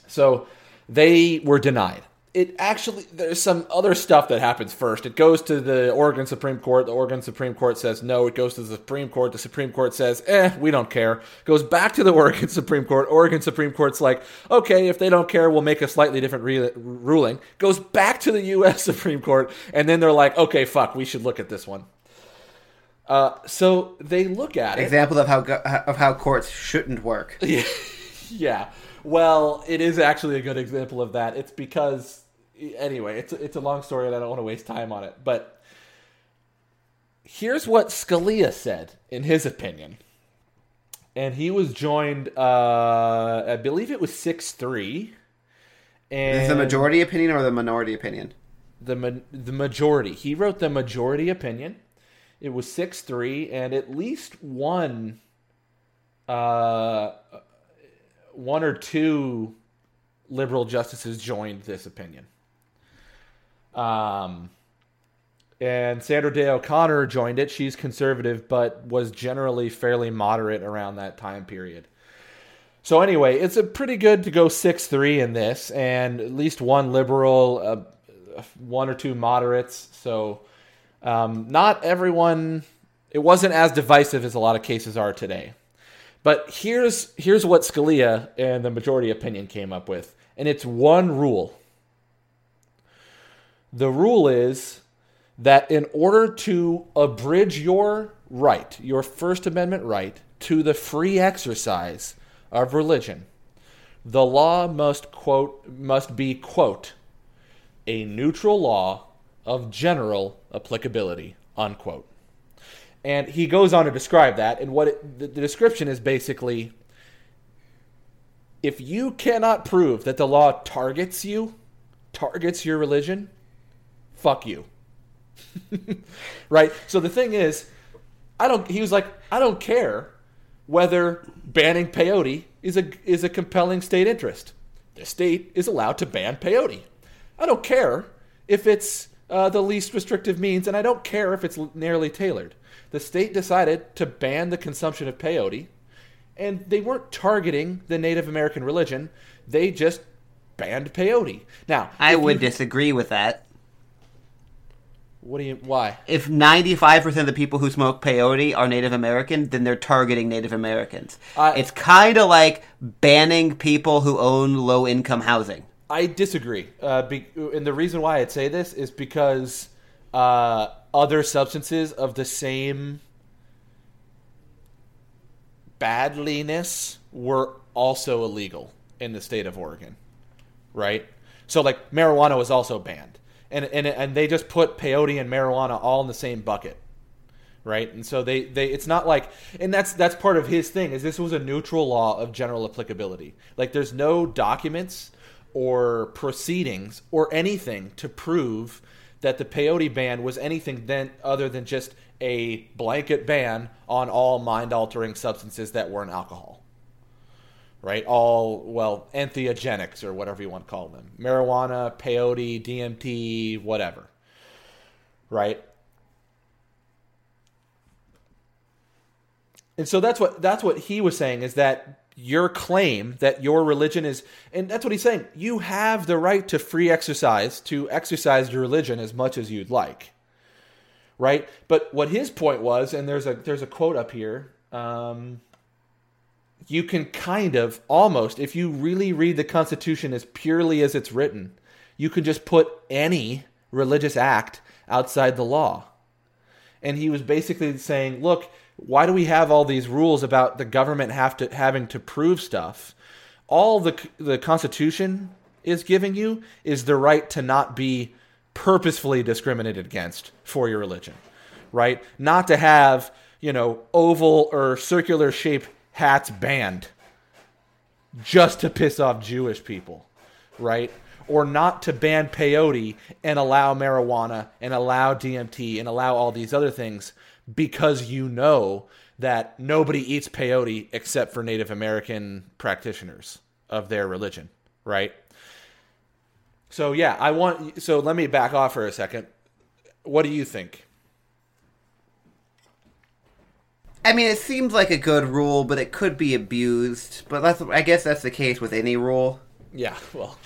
So they were denied. It actually there's some other stuff that happens first. It goes to the Oregon Supreme Court. The Oregon Supreme Court says no. It goes to the Supreme Court. The Supreme Court says, "Eh, we don't care." Goes back to the Oregon Supreme Court. Oregon Supreme Court's like, "Okay, if they don't care, we'll make a slightly different re- ruling." Goes back to the U.S. Supreme Court, and then they're like, "Okay, fuck, we should look at this one." Uh, so they look at it. Example of how of how courts shouldn't work. yeah. Well, it is actually a good example of that. It's because anyway, it's it's a long story and I don't want to waste time on it. But here's what Scalia said in his opinion. And he was joined uh I believe it was 6-3. And Is the majority opinion or the minority opinion? the ma- the majority. He wrote the majority opinion. It was 6-3 and at least one uh one or two liberal justices joined this opinion. Um, and Sandra Day O'Connor joined it. She's conservative, but was generally fairly moderate around that time period. So anyway, it's a pretty good to go six three in this, and at least one liberal, uh, one or two moderates. So um, not everyone. It wasn't as divisive as a lot of cases are today. But here's here's what Scalia and the majority opinion came up with, and it's one rule. The rule is that in order to abridge your right, your First Amendment right to the free exercise of religion, the law must quote must be quote a neutral law of general applicability unquote. And he goes on to describe that, and what it, the, the description is basically if you cannot prove that the law targets you, targets your religion, fuck you. right? So the thing is, I don't he was like, I don't care whether banning peyote is a is a compelling state interest. The state is allowed to ban peyote. I don't care if it's uh, the least restrictive means, and I don't care if it's narrowly tailored. The state decided to ban the consumption of peyote, and they weren't targeting the Native American religion. They just banned peyote. Now, I would you- disagree with that. What do you? Why? If 95% of the people who smoke peyote are Native American, then they're targeting Native Americans. I- it's kind of like banning people who own low income housing. I disagree. Uh, be, and the reason why I'd say this is because uh, other substances of the same badliness were also illegal in the state of Oregon, right? So like marijuana was also banned, and and and they just put peyote and marijuana all in the same bucket, right? And so they they it's not like and that's that's part of his thing is this was a neutral law of general applicability. Like there's no documents or proceedings or anything to prove that the peyote ban was anything then other than just a blanket ban on all mind altering substances that weren't alcohol. Right? All well, entheogenics or whatever you want to call them. Marijuana, peyote, DMT, whatever. Right? And so that's what that's what he was saying is that your claim that your religion is and that's what he's saying. You have the right to free exercise to exercise your religion as much as you'd like right? But what his point was and there's a there's a quote up here um, you can kind of almost if you really read the constitution as purely as it's written you can just put any religious act outside the law. And he was basically saying, "Look, why do we have all these rules about the government have to having to prove stuff? All the the Constitution is giving you is the right to not be purposefully discriminated against for your religion, right? Not to have you know oval or circular shaped hats banned just to piss off Jewish people, right? Or not to ban peyote and allow marijuana and allow DMT and allow all these other things because you know that nobody eats peyote except for Native American practitioners of their religion, right? So yeah, I want so let me back off for a second. What do you think? I mean, it seems like a good rule, but it could be abused. But that's, I guess that's the case with any rule. Yeah, well,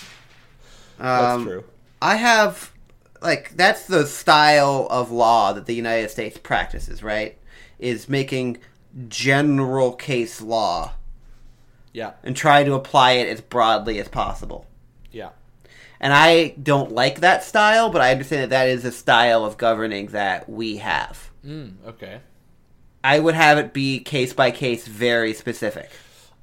that's Um, true. I have like that's the style of law that the United States practices, right? Is making general case law Yeah, and try to apply it as broadly as possible. yeah. And I don't like that style, but I understand that that is a style of governing that we have. Mm, okay. I would have it be case by case, very specific.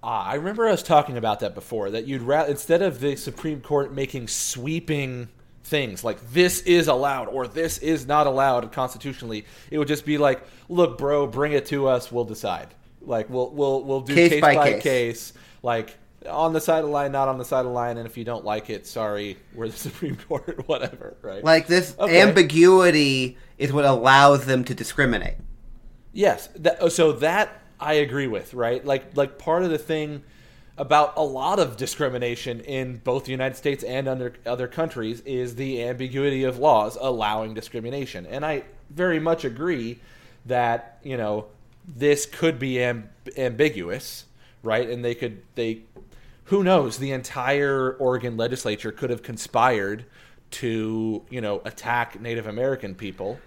Ah, I remember us talking about that before. That you'd rather instead of the Supreme Court making sweeping things like this is allowed or this is not allowed constitutionally, it would just be like, look, bro, bring it to us, we'll decide. Like we'll we'll we'll do Case case, by by, case. case. like on the side of the line, not on the side of the line, and if you don't like it, sorry, we're the Supreme Court, whatever, right? Like this Okay. ambiguity is what allows them to discriminate. Yes, that, so that I agree with, right? Like like part of the thing about a lot of discrimination in both the United States and under other countries is the ambiguity of laws allowing discrimination. And I very much agree that, you know, this could be amb- ambiguous, right? And they could they who knows, the entire Oregon legislature could have conspired to, you know, attack Native American people.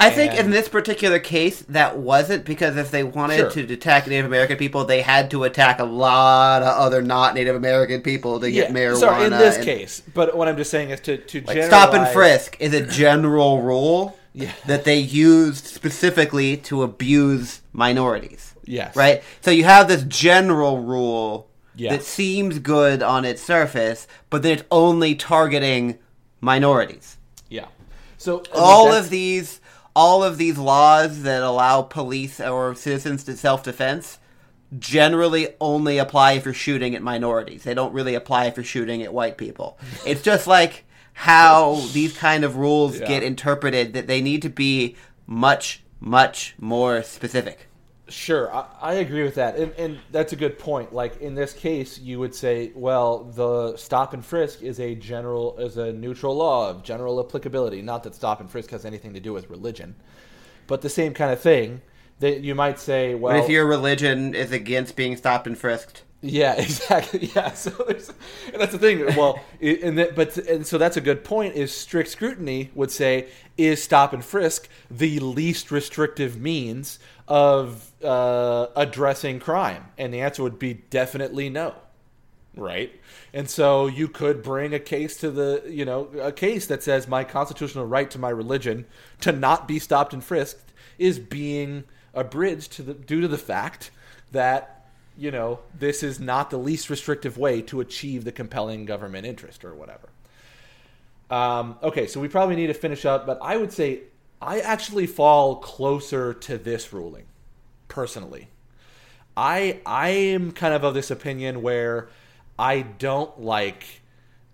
I think in this particular case, that wasn't because if they wanted Sure. to attack Native American people, they had to attack a lot of other not Native American people to get marijuana. Sorry, in this and- case, but what I'm just saying is to to like stop and frisk is a general rule Yeah. that they used specifically to abuse minorities. Yes. Right? So you have this general rule Yeah. that seems good on its surface, but then it's only targeting minorities. Yeah. So all of these all of these laws that allow police or citizens to self-defense generally only apply if you're shooting at minorities. They don't really apply if you're shooting at white people. It's just like how these kind of rules Yeah. get interpreted that they need to be much much more specific. Sure, I, I agree with that, and, and that's a good point. Like in this case, you would say, well, the stop and frisk is a general, is a neutral law of general applicability. Not that stop and frisk has anything to do with religion, but the same kind of thing. That you might say, well, But if your religion is against being stopped and frisked, Yeah, exactly. Yeah, so there's, and that's the thing. Well, and that, but and so that's a good point. Is strict scrutiny would say is stop and frisk the least restrictive means of uh, addressing crime, and the answer would be definitely no, right? And so you could bring a case to the you know a case that says my constitutional right to my religion to not be stopped and frisked is being abridged to the due to the fact that you know, this is not the least restrictive way to achieve the compelling government interest or whatever. Um, okay, so we probably need to finish up, but I would say I actually fall closer to this ruling, personally. I I am kind of of this opinion where I don't like,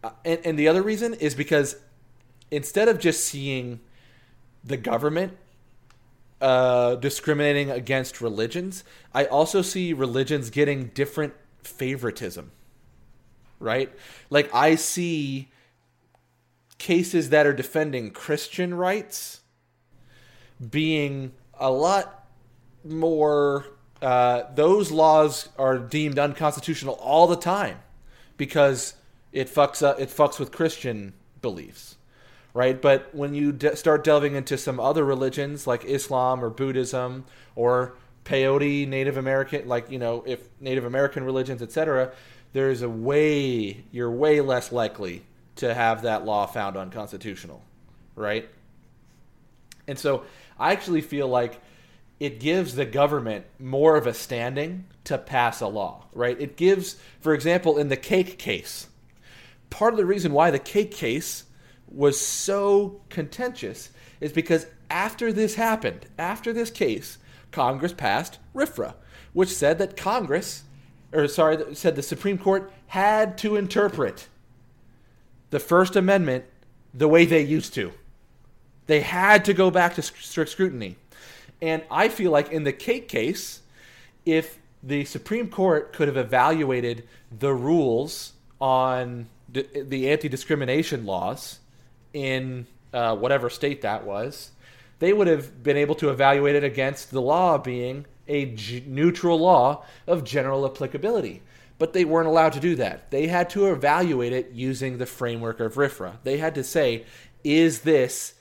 uh, and, and the other reason is because instead of just seeing the government uh, discriminating against religions, I also see religions getting different favoritism. Right? Like, I see cases that are defending Christian rights being a lot more. Uh, those laws are deemed unconstitutional all the time because it fucks up, it fucks with Christian beliefs right? But when you de- start delving into some other religions like Islam or Buddhism or peyote Native American, like you know, if Native American religions, etc., there's a way you're way less likely to have that law found unconstitutional, right? And so I actually feel like it gives the government more of a standing to pass a law, right? It gives, for example, in the cake case, part of the reason why the cake case was so contentious is because after this happened, after this case, Congress passed RFRA, which said that Congress, or sorry, said the Supreme Court had to interpret the First Amendment the way they used to. They had to go back to strict scrutiny. And I feel like in the cake case, if the Supreme Court could have evaluated the rules on the anti discrimination laws in uh, whatever state that was, they would have been able to evaluate it against the law being a g- neutral law of general applicability. But they weren't allowed to do that. They had to evaluate it using the framework of RFRA. They had to say, is this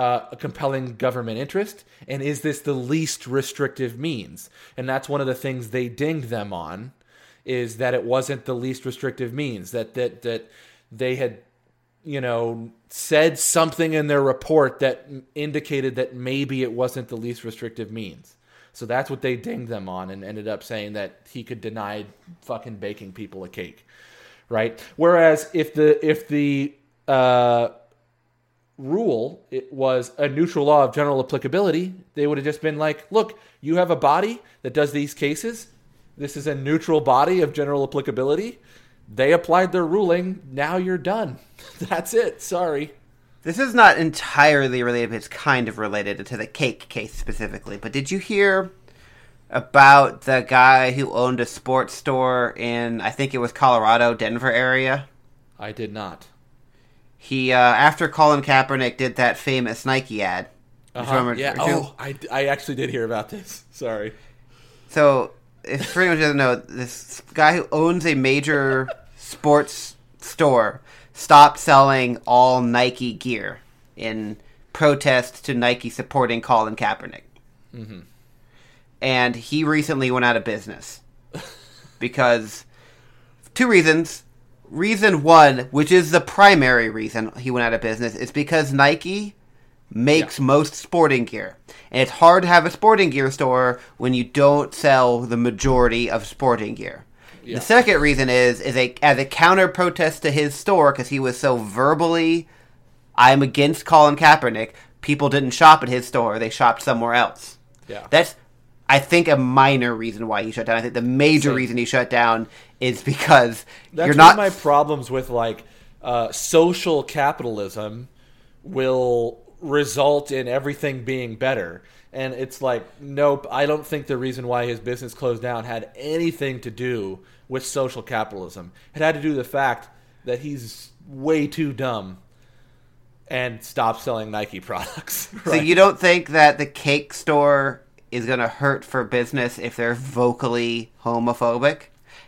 uh, a compelling government interest? And is this the least restrictive means? And that's one of the things they dinged them on, is that it wasn't the least restrictive means. That that that they had you know, said something in their report that indicated that maybe it wasn't the least restrictive means. So that's what they dinged them on and ended up saying that he could deny fucking baking people a cake. Right? Whereas if the if the uh, rule it was a neutral law of general applicability, they would have just been like, look, you have a body that does these cases. This is a neutral body of general applicability they applied their ruling. Now you're done. That's it. Sorry. This is not entirely related, but it's kind of related to the cake case specifically. But did you hear about the guy who owned a sports store in, I think it was Colorado, Denver area? I did not. He, uh, after Colin Kaepernick did that famous Nike ad. Uh-huh. Remember, yeah. Oh, I, I actually did hear about this. Sorry. So, if for anyone doesn't know, this guy who owns a major sports store stopped selling all Nike gear in protest to Nike supporting Colin Kaepernick. Mm-hmm. And he recently went out of business because two reasons. Reason one, which is the primary reason he went out of business, is because Nike makes yeah. most sporting gear. And it's hard to have a sporting gear store when you don't sell the majority of sporting gear. Yeah. The second reason is is a as a counter protest to his store because he was so verbally, I'm against Colin Kaepernick. People didn't shop at his store; they shopped somewhere else. Yeah, that's I think a minor reason why he shut down. I think the major Same. reason he shut down is because that's you're not. my problems with like uh, social capitalism will result in everything being better. And it's like, nope, I don't think the reason why his business closed down had anything to do with social capitalism. It had to do with the fact that he's way too dumb and stopped selling Nike products. Right? So you don't think that the cake store is going to hurt for business if they're vocally homophobic?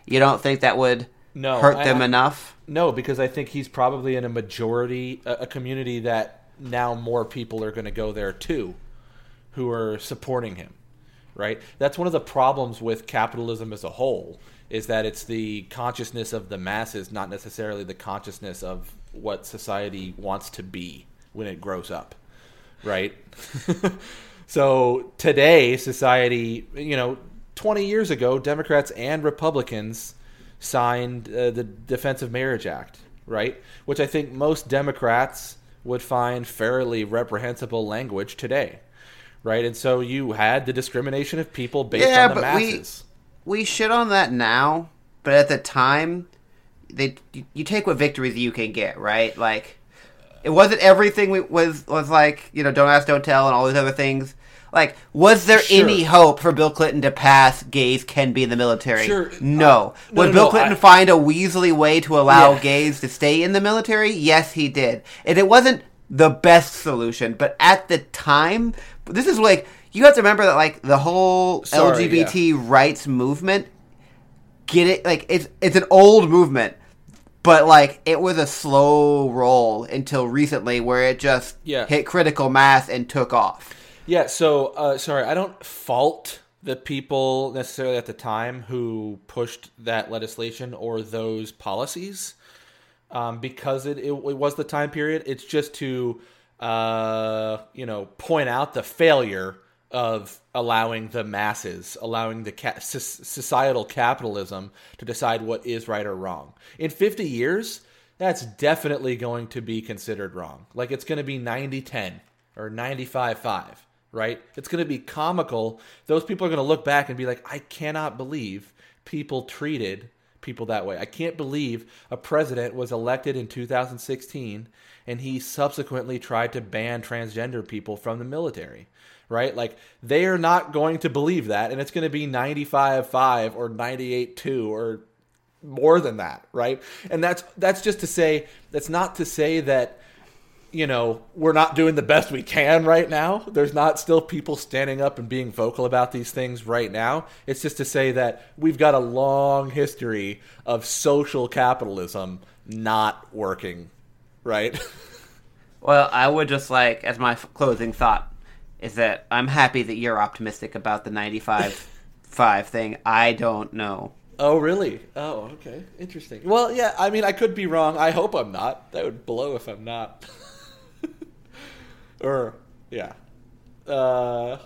You don't think that would No, hurt I- them I- enough? No, because I think he's probably in a majority, a, a community that now more people are going to go there too, who are supporting him. Right. That's one of the problems with capitalism as a whole is that it's the consciousness of the masses, not necessarily the consciousness of what society wants to be when it grows up. Right. so today, society, you know, 20 years ago, Democrats and Republicans signed uh, the Defense of Marriage Act, right? Which I think most Democrats would find fairly reprehensible language today, right? And so you had the discrimination of people based Yeah, on the but we- masses. We shit on that now, but at the time, they you, you take what victories you can get, right? Like, it wasn't everything we, was was like you know, don't ask, don't tell, and all these other things. Like, was there Sure. any hope for Bill Clinton to pass gays can be in the military? Sure. No. Uh, no, Would no, Bill no, Clinton I- find a Weasley way to allow Yeah. gays to stay in the military? Yes, he did. And it wasn't the best solution, but at the time, this is like you have to remember that like the whole Sorry, LGBT rights movement get it like it's it's an old movement but like it was a slow roll until recently where it just Yeah. hit critical mass and took off Yeah, so uh, sorry, I don't fault the people necessarily at the time who pushed that legislation or those policies um, because it, it, it was the time period. It's just to uh, you know point out the failure of allowing the masses, allowing the ca- societal capitalism to decide what is right or wrong. In 50 years, that's definitely going to be considered wrong. Like it's going to be 90 10 or 95 5, right? It's going to be comical. Those people are going to look back and be like, I cannot believe people treated people that way. I can't believe a president was elected in 2016 and he subsequently tried to ban transgender people from the military. Right? Like they are not going to believe that and it's going to be 95-5 or 98-2 or more than that, right? And that's that's just to say that's not to say that you know, we're not doing the best we can right now. There's not still people standing up and being vocal about these things right now. It's just to say that we've got a long history of social capitalism not working, right? well i would just like as my f- closing thought is that i'm happy that you're optimistic about the 95 5 thing i don't know oh, really? Oh, okay. Interesting. Well, yeah, I mean, I could be wrong. I hope I'm not. That would blow if I'm not. or, yeah. Uh,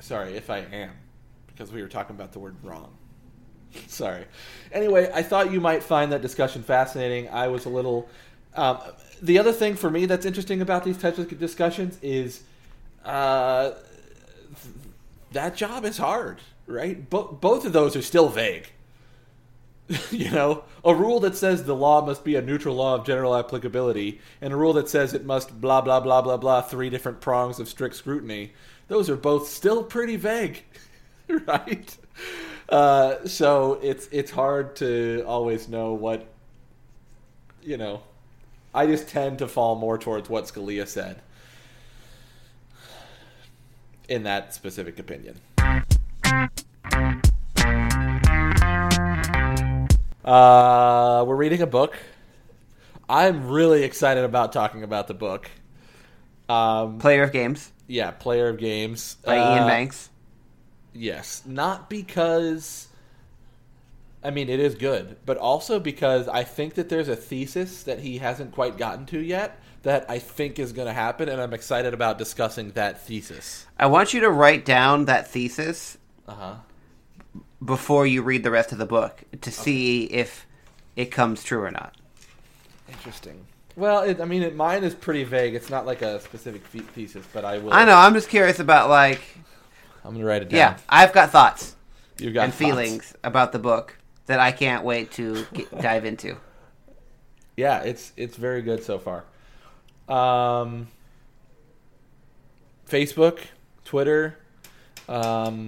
sorry, if I am, because we were talking about the word wrong. Sorry. Anyway, I thought you might find that discussion fascinating. I was a little. Um, the other thing for me that's interesting about these types of discussions is uh, th- that job is hard, right? Bo- both of those are still vague. you know, a rule that says the law must be a neutral law of general applicability, and a rule that says it must blah blah blah blah blah three different prongs of strict scrutiny. Those are both still pretty vague, right? Uh, so it's it's hard to always know what you know. I just tend to fall more towards what Scalia said in that specific opinion. Uh, we're reading a book. I'm really excited about talking about the book. Um, player of games yeah, Player of Games by Uh, Iain Banks Yes, not because I mean it is good, but also because I think that there's a thesis that he hasn't quite gotten to yet that I think is going to happen and I'm excited about discussing that thesis. i want you to write down that thesis Uh-huh. Before you read the rest of the book to see if it comes true or not. Interesting. Well, it, I mean, it, mine is pretty vague. It's not like a specific the- thesis, but I will. I know. I'm just curious about like, I'm gonna write it down. yeah, I've got thoughts You've got and thoughts. feelings about the book that I can't wait to get, dive into. Yeah, it's it's very good so far. Um, Facebook, Twitter, um,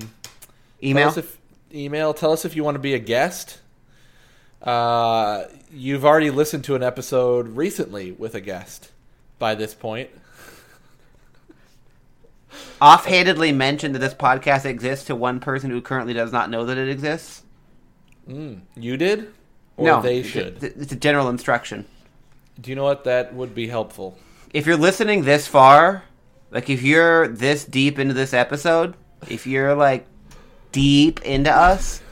Email. Tell us if, email. Tell us if you want to be a guest. Uh, you've already listened to an episode recently with a guest by this point. Offhandedly mentioned that this podcast exists to one person who currently does not know that it exists. Mm, you did, or no, they should. It's a general instruction. Do you know what that would be helpful? If you're listening this far, like if you're this deep into this episode, if you're like deep into us,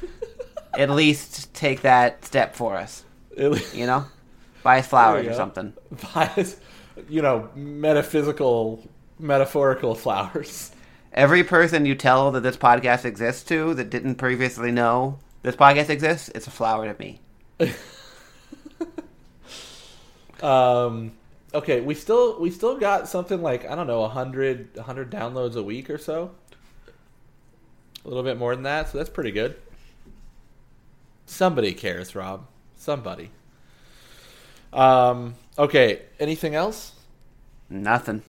at least take that step for us. You know, buy us flowers or go. something. Bias, you know, metaphysical, metaphorical flowers. Every person you tell that this podcast exists to that didn't previously know this podcast exists, it's a flower to me. Um, okay, we still we still got something like I don't know, 100, 100 downloads a week or so. A little bit more than that, so that's pretty good. Somebody cares, Rob. Somebody. Um, okay, anything else? Nothing.